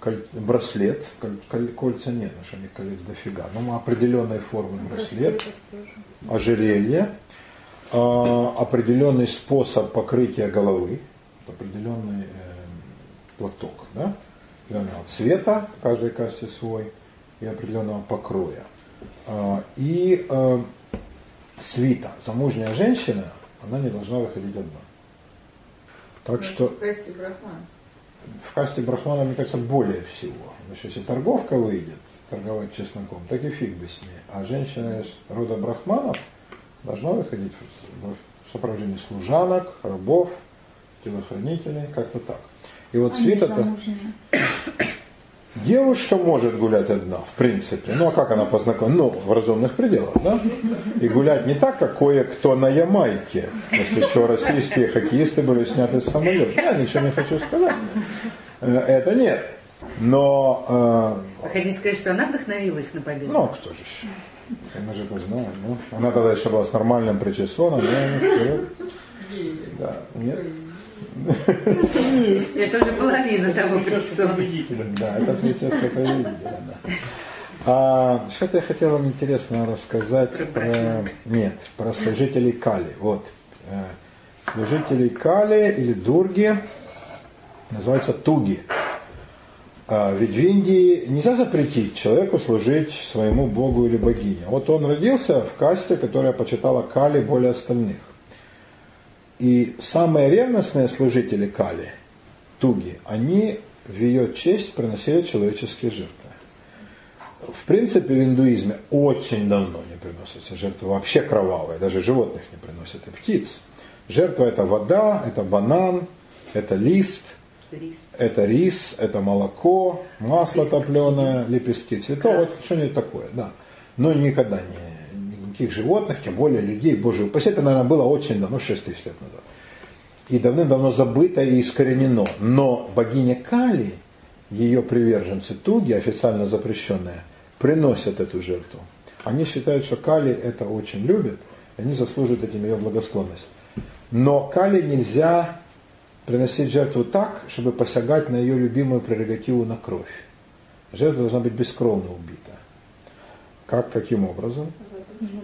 коль- браслет, коль- коль- кольца нет, потому что у них колец дофига, но определенной формы браслет, ожерелье, э, определенный способ покрытия головы, определенный э, платок, да? определенного цвета, в каждой касте свой, и определенного покроя. А, И э, свита, замужняя женщина, она не должна выходить одна. Так что В касте брахман. в касте брахмана, мне кажется, более всего. Потому что если торговка выйдет, торговать чесноком, так и фиг бы с ней. А женщина из рода брахманов должна выходить в в сопровождении служанок, рабов, телохранителей, как-то так. И вот свита-то... Девушка может гулять одна, в принципе. Ну а как она познакомится? Ну, в разумных пределах, да? И гулять не так, как кое-кто на Ямайке. Если что, российские хоккеисты были сняты с самолета. Я ничего не хочу сказать. Э, Это нет. Но, Вы хотите сказать, что она вдохновила их на э, победу? ну, кто же еще? Мы же это знаем. Ну, она тогда еще была с нормальным причесоном. Да, нет. Это уже половина того победителя. Да, это прическа победителя, да. А, что-то я хотел вам интересно рассказать про, нет, про служителей Кали. Вот. Э, Служителей Кали или Дурги называются Туги. А, Ведь в Индии нельзя запретить человеку служить своему богу или богине. Вот он родился в касте, которая почитала Кали более остальных. И самые ревностные служители Кали, Туги, они в ее честь приносили человеческие жертвы. В принципе, в индуизме очень давно не приносятся жертвы, вообще кровавые, даже животных не приносят, и птиц. Жертва это вода, это банан, это лист, Рис. это рис, это молоко, масло топленое, лепестки цветов, вот что-нибудь такое, да. Но никогда не, никаких животных, тем более людей, боже упаси, это, наверное, было очень давно, 6 тысяч лет назад. И давным-давно забыто и искоренено. Но богиня Кали, ее приверженцы Туги, официально запрещенные, приносят эту жертву. Они считают, что Кали это очень любит, и они заслуживают этим ее благосклонность. Но Кали нельзя приносить жертву так, чтобы посягать на ее любимую прерогативу на кровь. Жертва должна быть бескровно убита. Как, каким образом?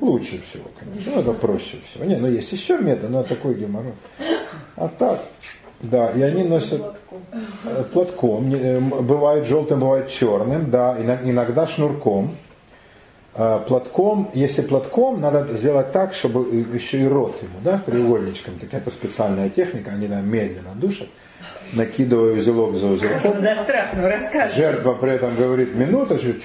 Лучше всего, конечно. Ну, это проще всего. Не, но есть еще метод, но такой геморрой. А так, да, и они носят э, платком. Э, Бывает желтым, бывает черным, да, ино- иногда шнурком. А, Платком, если платком, надо сделать так, чтобы еще и рот ему, да, треугольничком. Так это специальная техника, они там медленно душат, накидывая узелок за узелком. Жертва при этом говорит минута, чуть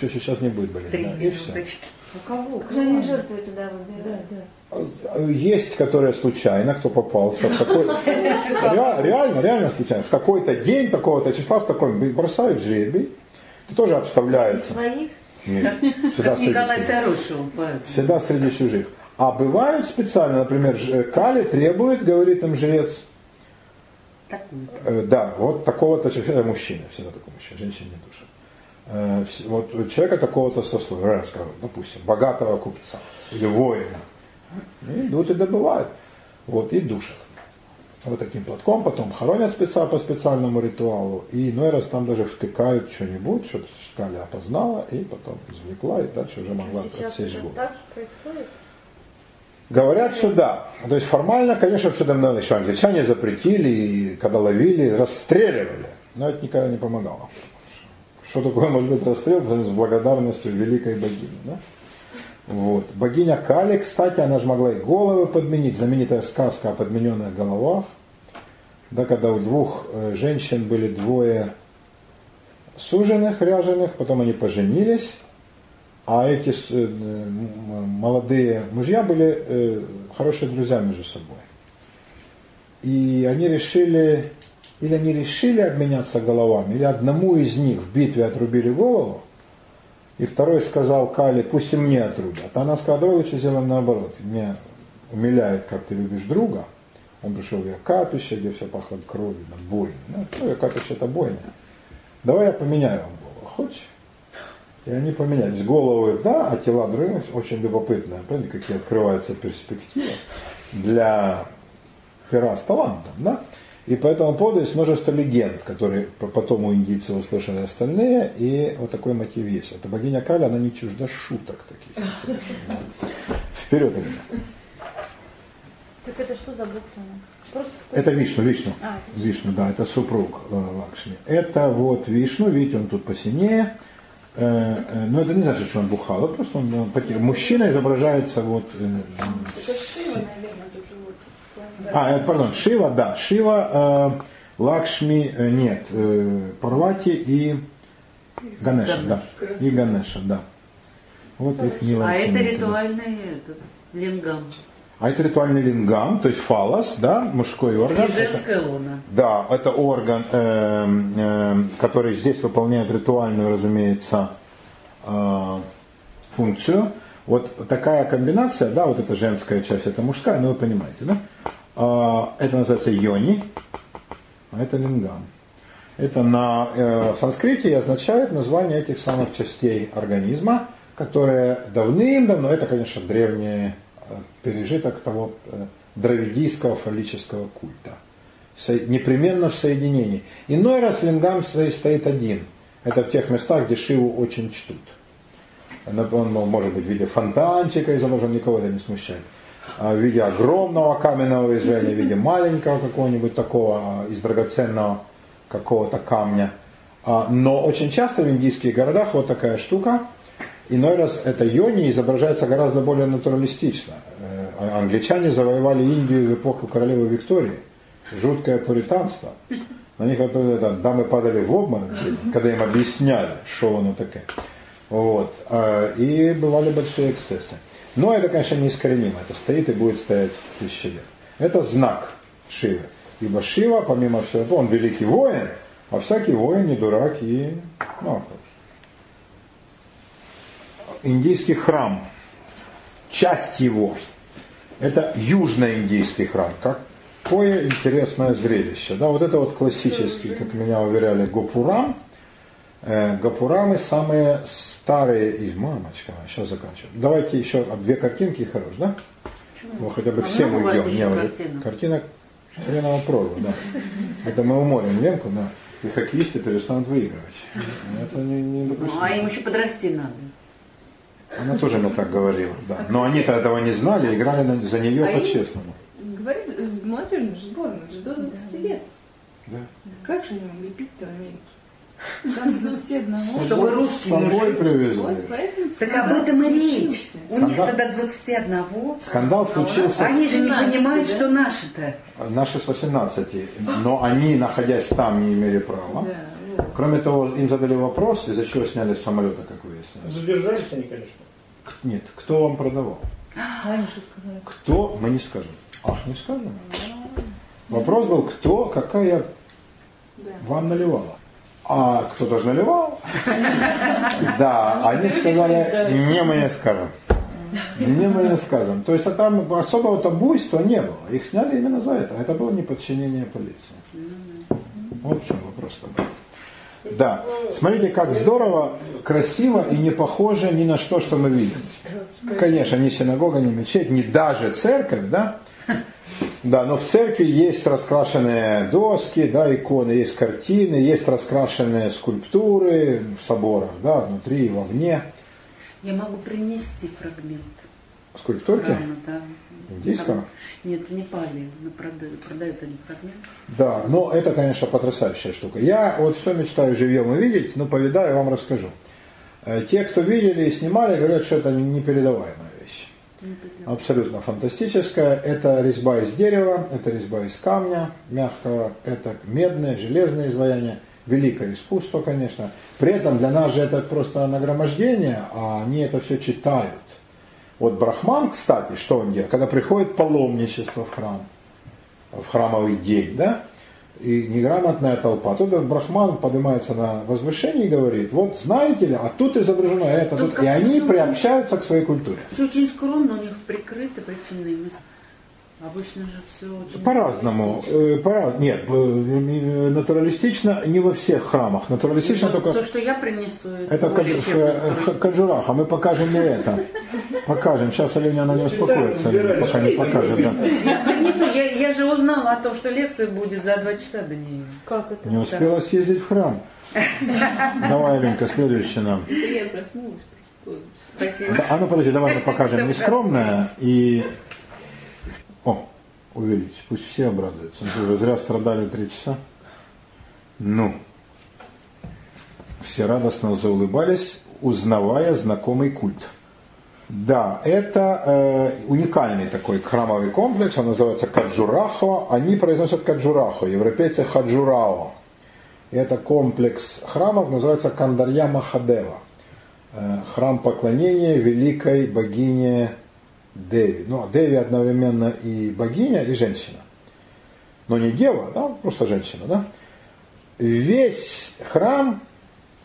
еще сейчас не будет болеть. Три да, и все. минуточки. У кого? Же они жертву туда выбирают? Есть, которые случайно, кто попался в такой... (laughs) Ре- Реально, реально случайно. В такой-то день, такого-то числа, в таком бросают жребий. Это тоже обставляется. Своих? Нет, (laughs) всегда Как среди Николай Всегда среди чужих. А бывают специально, например, ж- Кали требует, говорит им жрец, такую. Э, Да, вот такого-то человека, это мужчина, всегда такой мужчина, женщин не душат. Э, вс- Вот у человека такого-то сословия, допустим, богатого купца или воина. И идут и добывают. Вот, и душат. вот таким платком, потом хоронят спеца по специальному ритуалу, и иной раз там даже втыкают что-нибудь, что Кали опознала, и потом извлекла, и дальше уже могла Сейчас отсечь голову. так же происходит? Говорят, что да. То есть формально, конечно, все давно еще англичане запретили, и когда ловили, расстреливали. Но это никогда не помогало. Что такое может быть расстрел с благодарностью великой богини? Да? Вот. Богиня Кали, кстати, она же могла и головы подменить. Знаменитая сказка о подмененных головах. Да, когда у двух э, женщин были двое суженых, ряженых, потом они поженились, а эти э, молодые мужья были э, хорошие друзья между собой. И они решили, или они решили обменяться головами, или одному из них в битве отрубили голову, и второй сказал Кали, пусть и мне отрубят. А она сказала, давай лучше сделаем наоборот. Меня умиляет, как ты любишь друга. Он пришел в ее капище, где все пахло кровью, на бойне. Ну, ее капище это бойня. Давай я поменяю вам голову. Хочешь? И они поменялись. Головы, да, а тела другие. Очень любопытно. Помните, какие открываются перспективы для пера с талантом, да? И по этому поводу есть множество легенд, которые по- потом у индийцев услышали остальные, и вот такой мотив есть. Это богиня Кали, она не чужда шуток таких. Вперед, Ирина. Так это что за бог? Просто Это Вишну, Вишну. А, Вишну, да, это супруг э, Лакшми. Это вот Вишну, видите, он тут посинее. Э, э, Но это не значит, что он бухал, это просто он, э, потерян. Мужчина изображается вот... э, это Шива, наверное, тут А, пардон, Шива, да, Шива, э, Лакшми, э, нет, э, Парвати и Ганеша, да. И Ганеша, да. Вот их милая А это ритуальный этот, лингам. А это ритуальный лингам, то есть фалос, да, мужской И орган. Это- женская луна. Да, это орган, эм, эм, который здесь выполняет ритуальную, разумеется, э, функцию. Вот такая комбинация, да, вот эта женская часть, это мужская, ну вы понимаете, да? А, это называется йони, а это лингам. Это на э, санскрите и означает название этих самых частей организма, которые давным-давно, это, конечно, древний э, пережиток того э, дравидийского фаллического культа непременно в соединении. Иной раз лингам стоит один. Это в тех местах, где Шиву очень чтут. Он мол, может быть в виде фонтанчика изображен, никого это не смущает. А в виде огромного каменного изваяния, в виде маленького какого-нибудь такого а, из драгоценного какого-то камня. А, Но очень часто в индийских городах вот такая штука. Иной раз это йони изображается гораздо более натуралистично. Э, а- Англичане завоевали Индию в эпоху королевы Виктории. Жуткое пуританство. На них это, дамы падали в обморок, когда им объясняли, что оно такое. Вот. А, И бывали большие эксцессы. Но это, конечно, неискоренимо. Это стоит и будет стоять тысячи лет. Это знак Шивы. Ибо Шива, помимо всего, он великий воин, а всякий воин не дурак и ну, индийский храм, часть его, это южноиндийский храм. Какое интересное зрелище. Да, вот это вот классический, как меня уверяли, Гопурам. Э, Гопурамы самые старые из... Мамочка, сейчас заканчиваем. Давайте еще две картинки хорош, да? Ну, хотя бы А всем уйдем. Не, картинок? Картина хреново прорва, да. Это мы уморим Ленку, да. И хоккеисты перестанут выигрывать. Это не, не Ну, допустимо. а им еще подрасти надо. Она тоже мне так говорила, да. Но они-то этого не знали, играли за нее А по-честному. Говорит, с молодежной же сборной, же до 20 лет. Да. Как же они могли пить-то в Америке? Там с 21. С Чтобы собой- русские с собой привезли. Вот поэтому Так об этом и речь. У них тогда 21. Скандал случился Они же не 17, понимают, да? что наши-то. наши с 18, но они, находясь там, не имели права. Да. Кроме того, им задали вопрос, из-за чего сняли с самолета, как выяснилось. Задержались они, конечно. К- Нет, кто вам продавал? А они что сказали? Кто? Мы не скажем. Ах, не скажем. Вопрос был, кто, какая Да. вам наливала. А кто-то же наливал. (laughs) Да, они сказали, не мы не скажем. Не мы не скажем. То есть а там особого-то буйства не было. Их сняли именно за это. Это было неподчинение полиции. Вот в чем вопрос-то был. Да. Смотрите, как здорово, красиво и не похоже ни на что, что мы видим. Конечно, ни синагога, ни мечеть, ни даже церковь, да? Да, но в церкви есть раскрашенные доски, да, иконы, есть картины, есть раскрашенные скульптуры в соборах, да, внутри и вовне. Я могу принести фрагмент Скульптурки храма, да. Индийского. Там- Нет, в Непале продают, продают они фрагмент. Да, но это, конечно, потрясающая штука. Я вот все мечтаю живьем увидеть, но повидаю, вам расскажу. Э, Те, кто видели и снимали, говорят, что это непередаваемая вещь. Абсолютно фантастическая. Это резьба из дерева, это резьба из камня мягкого, это медное, железное изваяние. Великое искусство, конечно. При этом для нас же это просто нагромождение, а они это все читают. Вот Брахман, кстати, что он делает? Когда приходит паломничество в храм, в храмовый день, да, и неграмотная толпа. Тут Брахман поднимается на возвышение и говорит, вот знаете ли, а тут изображено это, Тут тут. и они приобщаются к своей культуре. Все очень скромно, у них прикрыты причинные места. Обычно же все очень... По-разному. Э, пора- Нет, э, э, натуралистично не во всех храмах. Натуралистично только... То, что я принесу, Это э, х- Каджураха, мы покажем не это. Покажем. Сейчас Оленя на не успокоится, пока не покажет. Да. Я принесу, я, я же узнала о том, что лекция будет за два часа до нее. Как это? Не успела съездить в храм. Давай, Оленька, следующий нам. Это я проснулась. Спасибо. А ну подожди, давай мы (laughs) покажем нескромное и... О, увеличь, пусть все обрадуются. Вы зря страдали три часа. Ну, все радостно заулыбались, узнавая знакомый культ. Да, это э, уникальный такой храмовый комплекс, он называется Каджурахо. Они произносят Каджурахо, европейцы Хаджурао. Это комплекс храмов, называется Кандарья Махадева. Э, храм поклонения великой богине Деви. Ну, а Деви одновременно и богиня, и женщина. Но не дева, да, просто женщина, да. Весь храм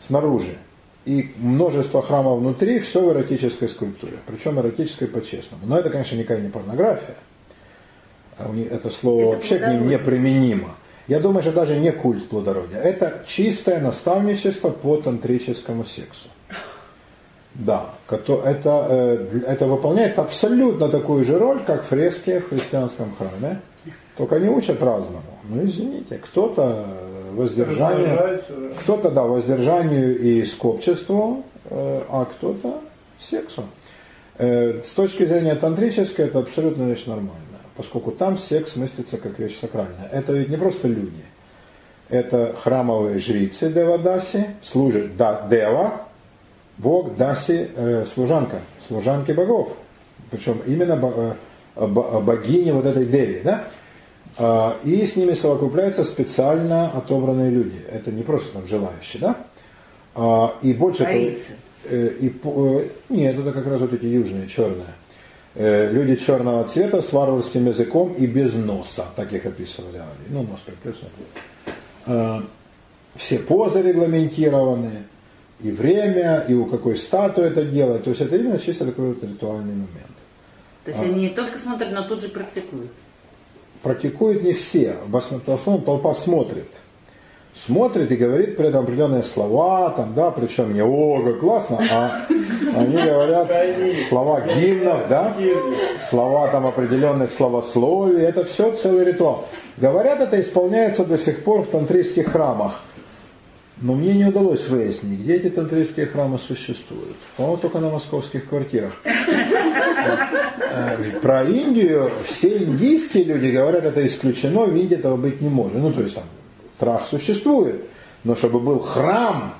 снаружи и множество храмов внутри, все в эротической скульптуре. Причем эротической по-честному. Но это, конечно, никакая не порнография. А Это слово Это вообще к ним не плодородие. применимо. Я думаю, что даже не культ плодородия. Это чистое наставничество по тантрическому сексу. Да, это, э, это выполняет абсолютно такую же роль, как фрески в христианском храме. Только не учат разному. Ну, извините, кто-то да. кто-то, да, воздержанию и скопчеству, э, а кто-то сексу. Э, С точки зрения тантрической это абсолютно вещь нормальная, поскольку там секс мыслится как вещь сакральная. Это ведь не просто люди. Это храмовые жрицы Девадаси, служат да, Дева, Бог Даси, э, служанка, служанки богов. Причем именно бо- э, бо- богини вот этой Деви, да? А, И с ними совокупляются специально отобранные люди. Это не просто там желающие, да? А, И больше э, и, э, нет, это как раз вот эти южные, черные. Э, Люди черного цвета с варварским языком и без носа, так их описывали. Ну, нос приплюснут. Э, Все позы регламентированы, и время, и у какой статуи это делать. То есть это именно чисто такой вот ритуальный момент. То есть они не только смотрят, но тут же практикуют. Практикуют не все, в основном толпа смотрит. Смотрит и говорит при этом определенные слова, там, да, причем не «О, как классно», а (laughs) они говорят слова гимнов, да, слова там определенных словословий, это все целый ритуал. Говорят, это исполняется до сих пор в тантрийских храмах. Но мне не удалось выяснить, где эти тантрийские храмы существуют. По-моему, только на московских квартирах. Э, Про Индию все индийские люди говорят, это исключено, в Индии этого быть не может. Ну, то есть там трах существует, но чтобы был храм,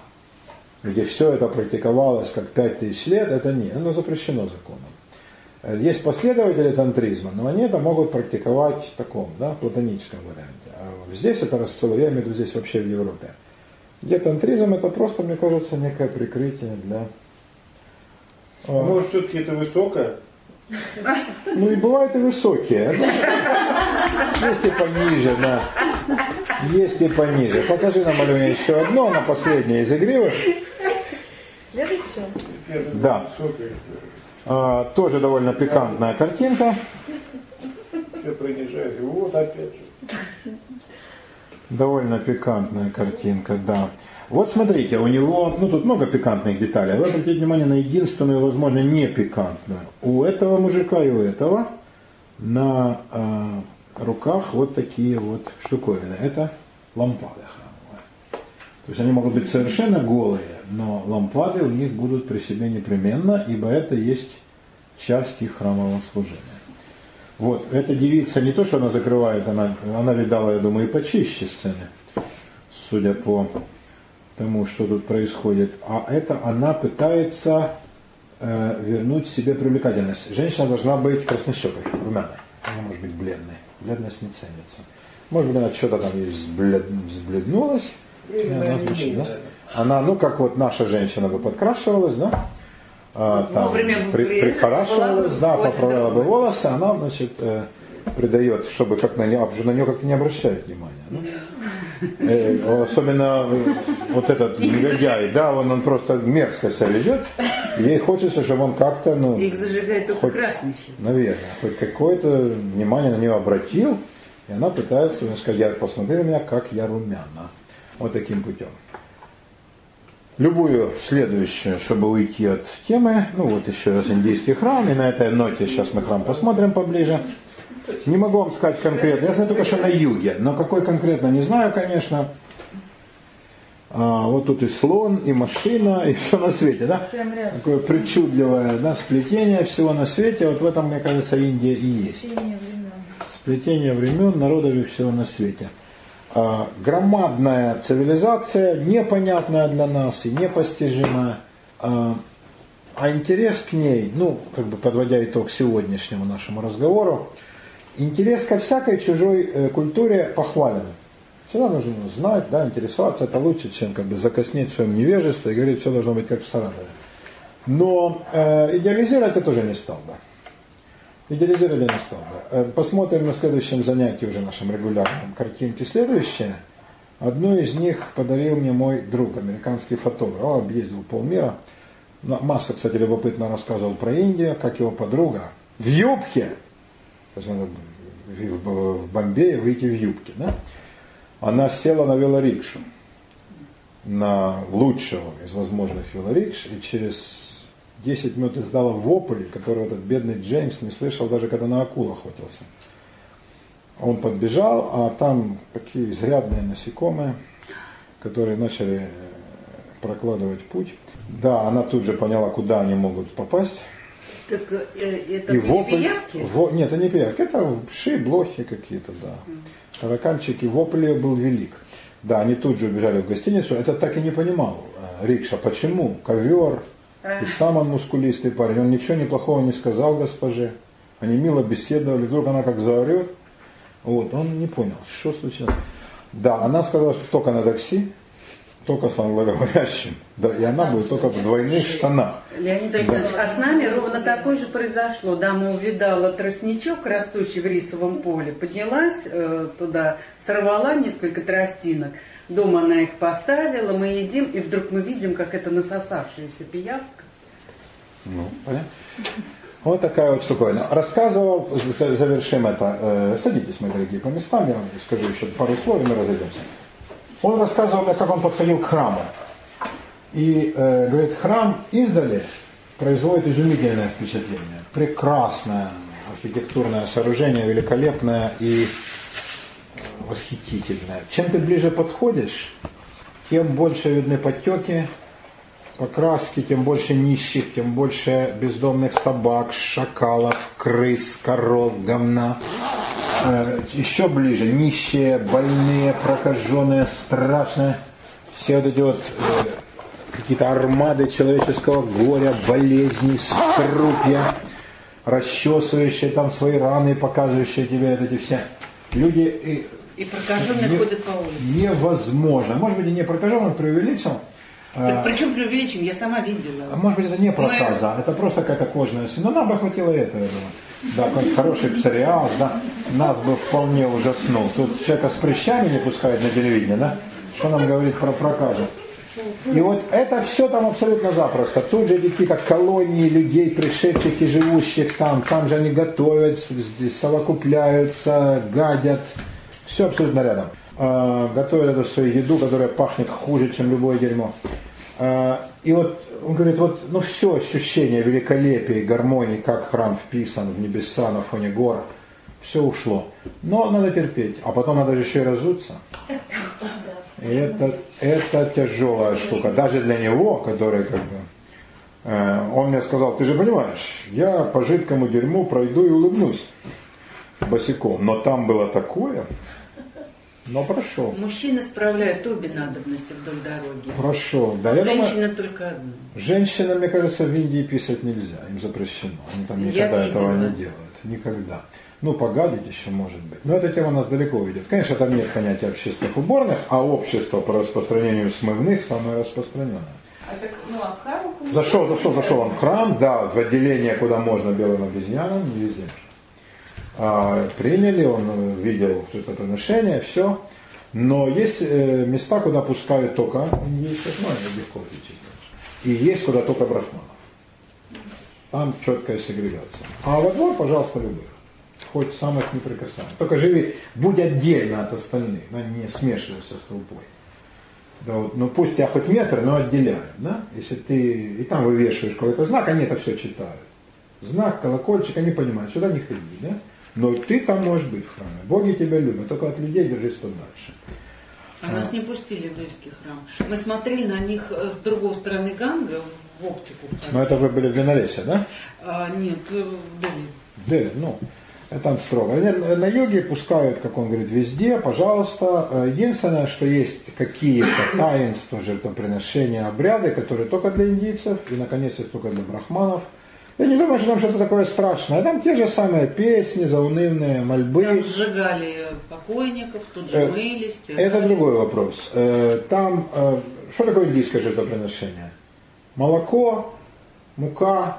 где все это практиковалось как пять тысяч лет, это нет, оно запрещено законом. Э, Есть последователи тантризма, но они это могут практиковать в таком, да, платоническом варианте. А здесь это расцело, я имею в виду здесь вообще в Европе. Где тантризм это просто, мне кажется, некое прикрытие для... А э, Может, все-таки это высокое? Ну и бывают и высокие. Есть и пониже, да. Есть и пониже. Покажи нам, Алене, еще одно, на последнее из игривых. Следующее. Да. Высокое. А, тоже довольно пикантная картинка. Все принижает. Вот опять же. Довольно пикантная картинка, да. Вот смотрите, у него, ну тут много пикантных деталей. Вы обратите внимание на единственную, возможно, не пикантную. У этого мужика и у этого на э, руках вот такие вот штуковины. Это лампады храмовые. То есть они могут быть совершенно голые, но лампады у них будут при себе непременно, ибо это есть часть их храмового служения. Вот, эта девица не то, что она закрывает, она, она видала, я думаю, и почище сцены, судя по тому, что тут происходит. А это она пытается э, вернуть себе привлекательность. Женщина должна быть краснощекой, румяной. Она может быть бледной. Бледность не ценится. Может быть, она что-то там взблед... взбледнулась. и она, звучит, да? она, ну, как вот наша женщина бы подкрашивалась, да? А, там, при, при- прихорашивалась, да, поправляла бы волосы, она, значит, э, придает, чтобы как на нее, а на нее как-то не обращают внимания. да? Э, особенно э, вот этот негодяй, да, он, он просто мерзко себя ведет. Ей хочется, чтобы он как-то, ну, Их зажигает только Хоть- краснощи. наверное, хоть какое-то внимание на нее обратил, и она пытается, значит, сказать, я посмотри на меня, как я румяна. Вот таким путем. Любую следующую, чтобы уйти от темы, ну вот еще раз индийский храм, и на этой ноте сейчас мы храм посмотрим поближе. Не могу вам сказать конкретно, я знаю только, что на юге, но какой конкретно не знаю, конечно. А, вот тут и слон, и машина, и все на свете, да? Такое причудливое да, сплетение всего на свете. Вот в этом, мне кажется, Индия и есть. Сплетение времен, народов и всего на свете. А, Громадная цивилизация, непонятная для нас и непостижимая. А а интерес к ней, ну, как бы подводя итог сегодняшнему нашему разговору, интерес ко всякой чужой э, культуре похвален. Всегда нужно знать, да, интересоваться, это лучше, чем как бы закоснеть в своем невежестве и говорить, все должно быть как в Саратове. Но э, идеализировать я тоже не стал бы. Идеализировать я не. Э, Посмотрим на следующем занятии уже нашем регулярном картинки следующие. Одну из них подарил мне мой друг, американский фотограф. Он объездил полмира. Масса, кстати, любопытно рассказывал про Индию, как его подруга в юбке, то есть надо в Бомбее выйти в юбке, да? Она села на велорикшу, на лучшего из возможных велорикш, и через 10 минут издала вопль, который этот бедный Джеймс не слышал даже когда на акул охотился. Он подбежал, а там такие изрядные насекомые, которые начали э, прокладывать путь. Да, она тут же поняла, куда они могут попасть. Так э, это И вопль... пиявки? во- Нет, это не пиявки, это вши, блохи какие-то, да. Тараканчики, вопль ее был велик. Да, они тут же убежали в гостиницу. Это так и не понимал э, Рикша. Почему? Ковер. И сам он мускулистый парень. Он ничего неплохого не сказал госпоже. Они мило беседовали. Вдруг она как заорет. Вот, он не понял, что случилось. Да, она сказала, что только на такси, только с англоговорящим. Да, и она будет только в двойных штанах. Леонид Александрович, а с нами ровно такое же произошло. Дама увидала тростничок, растущий в рисовом поле, поднялась э, туда, сорвала несколько тростинок. Дома она их поставила, мы едим, и вдруг мы видим, как это насосавшаяся пиявка. Ну, понятно. Вот такая вот штуковина. Рассказывал, за- завершим это. Э, Садитесь, мои дорогие, по местам, я вам скажу еще пару слов, и мы разойдемся. Он рассказывал мне, как он подходил к храму. И э, говорит, храм издали производит изумительное впечатление. Прекрасное архитектурное сооружение, великолепное и восхитительное. Чем ты ближе подходишь, тем больше видны подтеки, покраски, тем больше нищих, тем больше бездомных собак, шакалов, крыс, коров, говна. Э, Еще ближе нищие, больные, прокаженные, страшные. Все вот эти вот э, какие-то армады человеческого горя, болезней, струпья, расчесывающие там свои раны, показывающие тебе вот эти все люди. И И прокаженные Не- ходят по улице. невозможно. Может быть, и не прокажен, он преувеличил. Так причем преувеличен, я сама видела. А Может быть, это не проказа, это просто какая-то кожная син- Ну, нам бы хватило этого, я думаю. Да, какой-нибудь хороший псориаз, да, нас бы вполне ужаснул. Тут человека с прыщами не пускают на телевидение, да? Что нам говорит про проказу? И вот это все там абсолютно запросто. Тут же какие-то колонии людей, пришедших и живущих там. Там же они готовят, здесь совокупляются, гадят. Все абсолютно рядом. А, готовят эту свою еду, которая пахнет хуже, чем любое дерьмо. А, И вот он говорит, вот, ну все ощущение великолепия и гармонии, как храм вписан в небеса на фоне гор, все ушло. Но надо терпеть, а потом надо еще и разуться. Это, это тяжелая штука, даже для него, который как бы, э, он мне сказал, ты же понимаешь, я по жидкому дерьму пройду и улыбнусь босиком, но там было такое, но прошел. Мужчины справляют обе надобности вдоль дороги. Прошел, да. Я Женщина думаю, только одну. женщинам, мне кажется, в Индии писать нельзя, им запрещено. Они там Я никогда этого видела. не делают. Никогда. Ну, погадить еще может быть. Но эта тема нас далеко уйдет. Конечно, там нет понятия общественных уборных, а общество по распространению смывных самое распространенное. А так, ну, а в них- Зашел, зашел, зашел он в храм, да, в отделение, куда можно белым обезьянам, не везде. А, приняли, он видел это приношение, все. Но есть э, места, куда пускают только индийцев, ну, легко отличить. И есть, куда только брахманов. Там четкая сегрегация. А во двор, пожалуйста, любых. Хоть самых неприкасаемых. Только живи, будь отдельно от остальных, да, не смешивайся с толпой. Да, вот, ну пусть тебя хоть метр, но отделяют, да? Если ты и там вывешиваешь какой-то знак, они это все читают. Знак, колокольчик, они понимают, сюда не ходи, да? Но ты там можешь быть в храме. Боги тебя любят, только от людей держись подальше. А нас не пустили в индуйский храм. Мы смотрели на них э, с другой стороны Ганга в оптику. Но это вы были в Винолесе, да? А, нет, э, в Дели. Да, ну, это там строго. На юге пускают, как он говорит, везде, пожалуйста. Э, Единственное, что есть какие-то таинства, жертвоприношения, обряды, которые только для индийцев, и, наконец, есть только для брахманов. Я не думаю, что там что-то такое страшное. Там те же самые песни, заунывные мольбы. Там сжигали покойников, тут же Э, мылись. Это другой вопрос. Э, Там, э, что такое индийское жертвоприношение? Молоко, мука,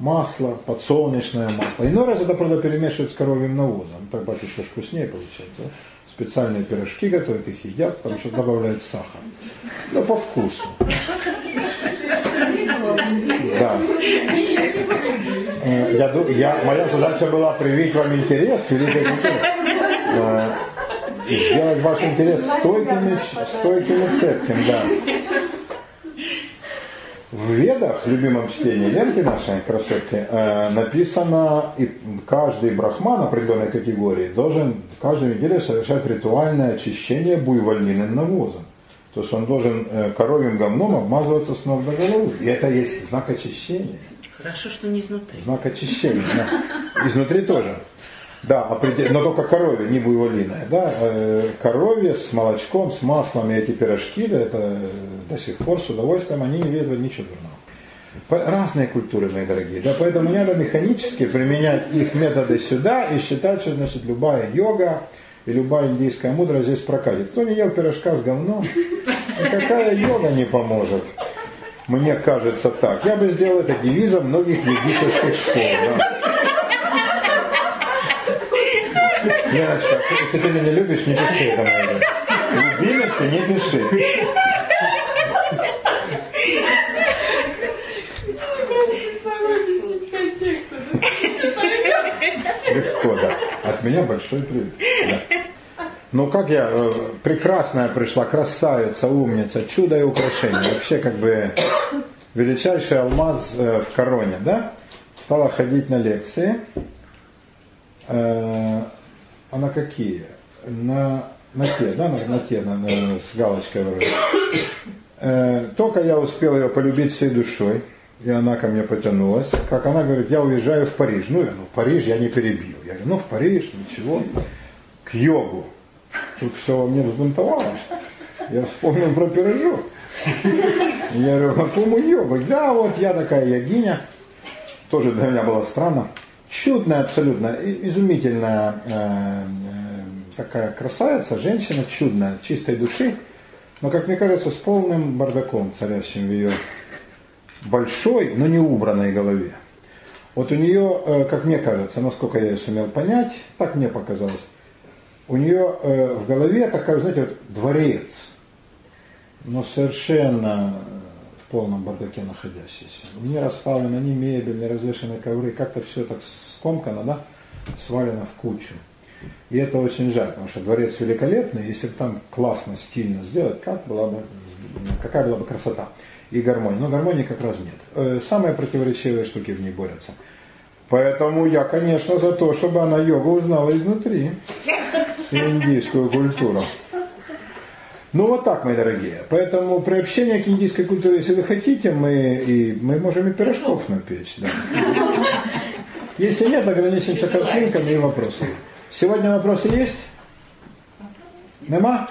масло, подсолнечное масло. Иной раз это, правда, перемешивают с коровьим навозом. Так бать еще вкуснее получается. Специальные пирожки готовят, их едят, там еще добавляют сахар. Ну, по вкусу. (laughs) Да. Э, Я, я, моя задача была привить вам интерес к великой культуре. Э, сделать ваш интерес стойким, и цепким, да. В Ведах, любимом чтении Ленки нашей красотки, э, написано, и каждый брахман определенной категории должен каждую неделю совершать ритуальное очищение буйволиным навозом. То есть он должен э, коровьим говном обмазываться с ног до головы. И это есть знак очищения. Хорошо, что не изнутри. Знак очищения. Изнутри тоже. Да, определ- но только коровье, не буйволиное. Да? Э, Коровье с молочком, с маслом и эти пирожки, да, это э, до сих пор с удовольствием, они не ведут ничего дурного. Разные культуры, мои дорогие. Да, поэтому не надо механически применять их методы сюда и считать, что значит, любая йога и любая индийская мудрость здесь прокатит. Кто не ел пирожка с говном, (laughs) никакая йога не поможет. Мне кажется так. Я бы сделал это девизом многих йогических школ. Да. Леночка, ты- если ты меня любишь, не пиши это мне. Любимец не пиши. Легко, да. От меня большой привет. Да. Ну как я, э, прекрасная пришла, красавица, умница, чудо и украшение. Вообще как бы величайший алмаз э, в короне, да? Стала ходить на лекции. Э, А на какие? На, на те, да, на, на те, на- на- с галочкой вроде. Только я успел ее полюбить всей душой, и она ко мне потянулась. Как она говорит, я уезжаю в Париж. Ну, я, ну, в Париж я не перебил. Я говорю, ну, в Париж, ничего. К йогу. Тут все во мне взбунтовалось. Я вспомнил про пирожок. Я говорю, какому йогу? Да, вот я такая йогиня. Тоже для меня было странно. Чудная абсолютно, изумительная э, э, такая красавица, женщина чудная, чистой души, но, как мне кажется, с полным бардаком, царящим в ее большой, но не убранной голове. Вот у нее, э, как мне кажется, насколько я ее сумел понять, так мне показалось, у нее э, в голове такая, знаете, вот дворец, но совершенно в полном бардаке находящийся. Не расставлена ни мебель, не развешаны ковры, как-то все так скомкано, да, свалено в кучу. И это очень жаль, потому что дворец великолепный, если бы там классно, стильно сделать, как была бы, какая была бы красота и гармония. Но гармонии как раз нет. Э, Самые противоречивые штуки в ней борются. Поэтому я, конечно, за то, чтобы она йогу узнала изнутри. Индийскую культуру. Ну вот так, мои дорогие. Поэтому приобщение к индийской культуре, если вы хотите, мы, и, мы можем и пирожков напечь. Да. Если нет, ограничимся картинками и вопросами. Сегодня вопросы есть? Нема?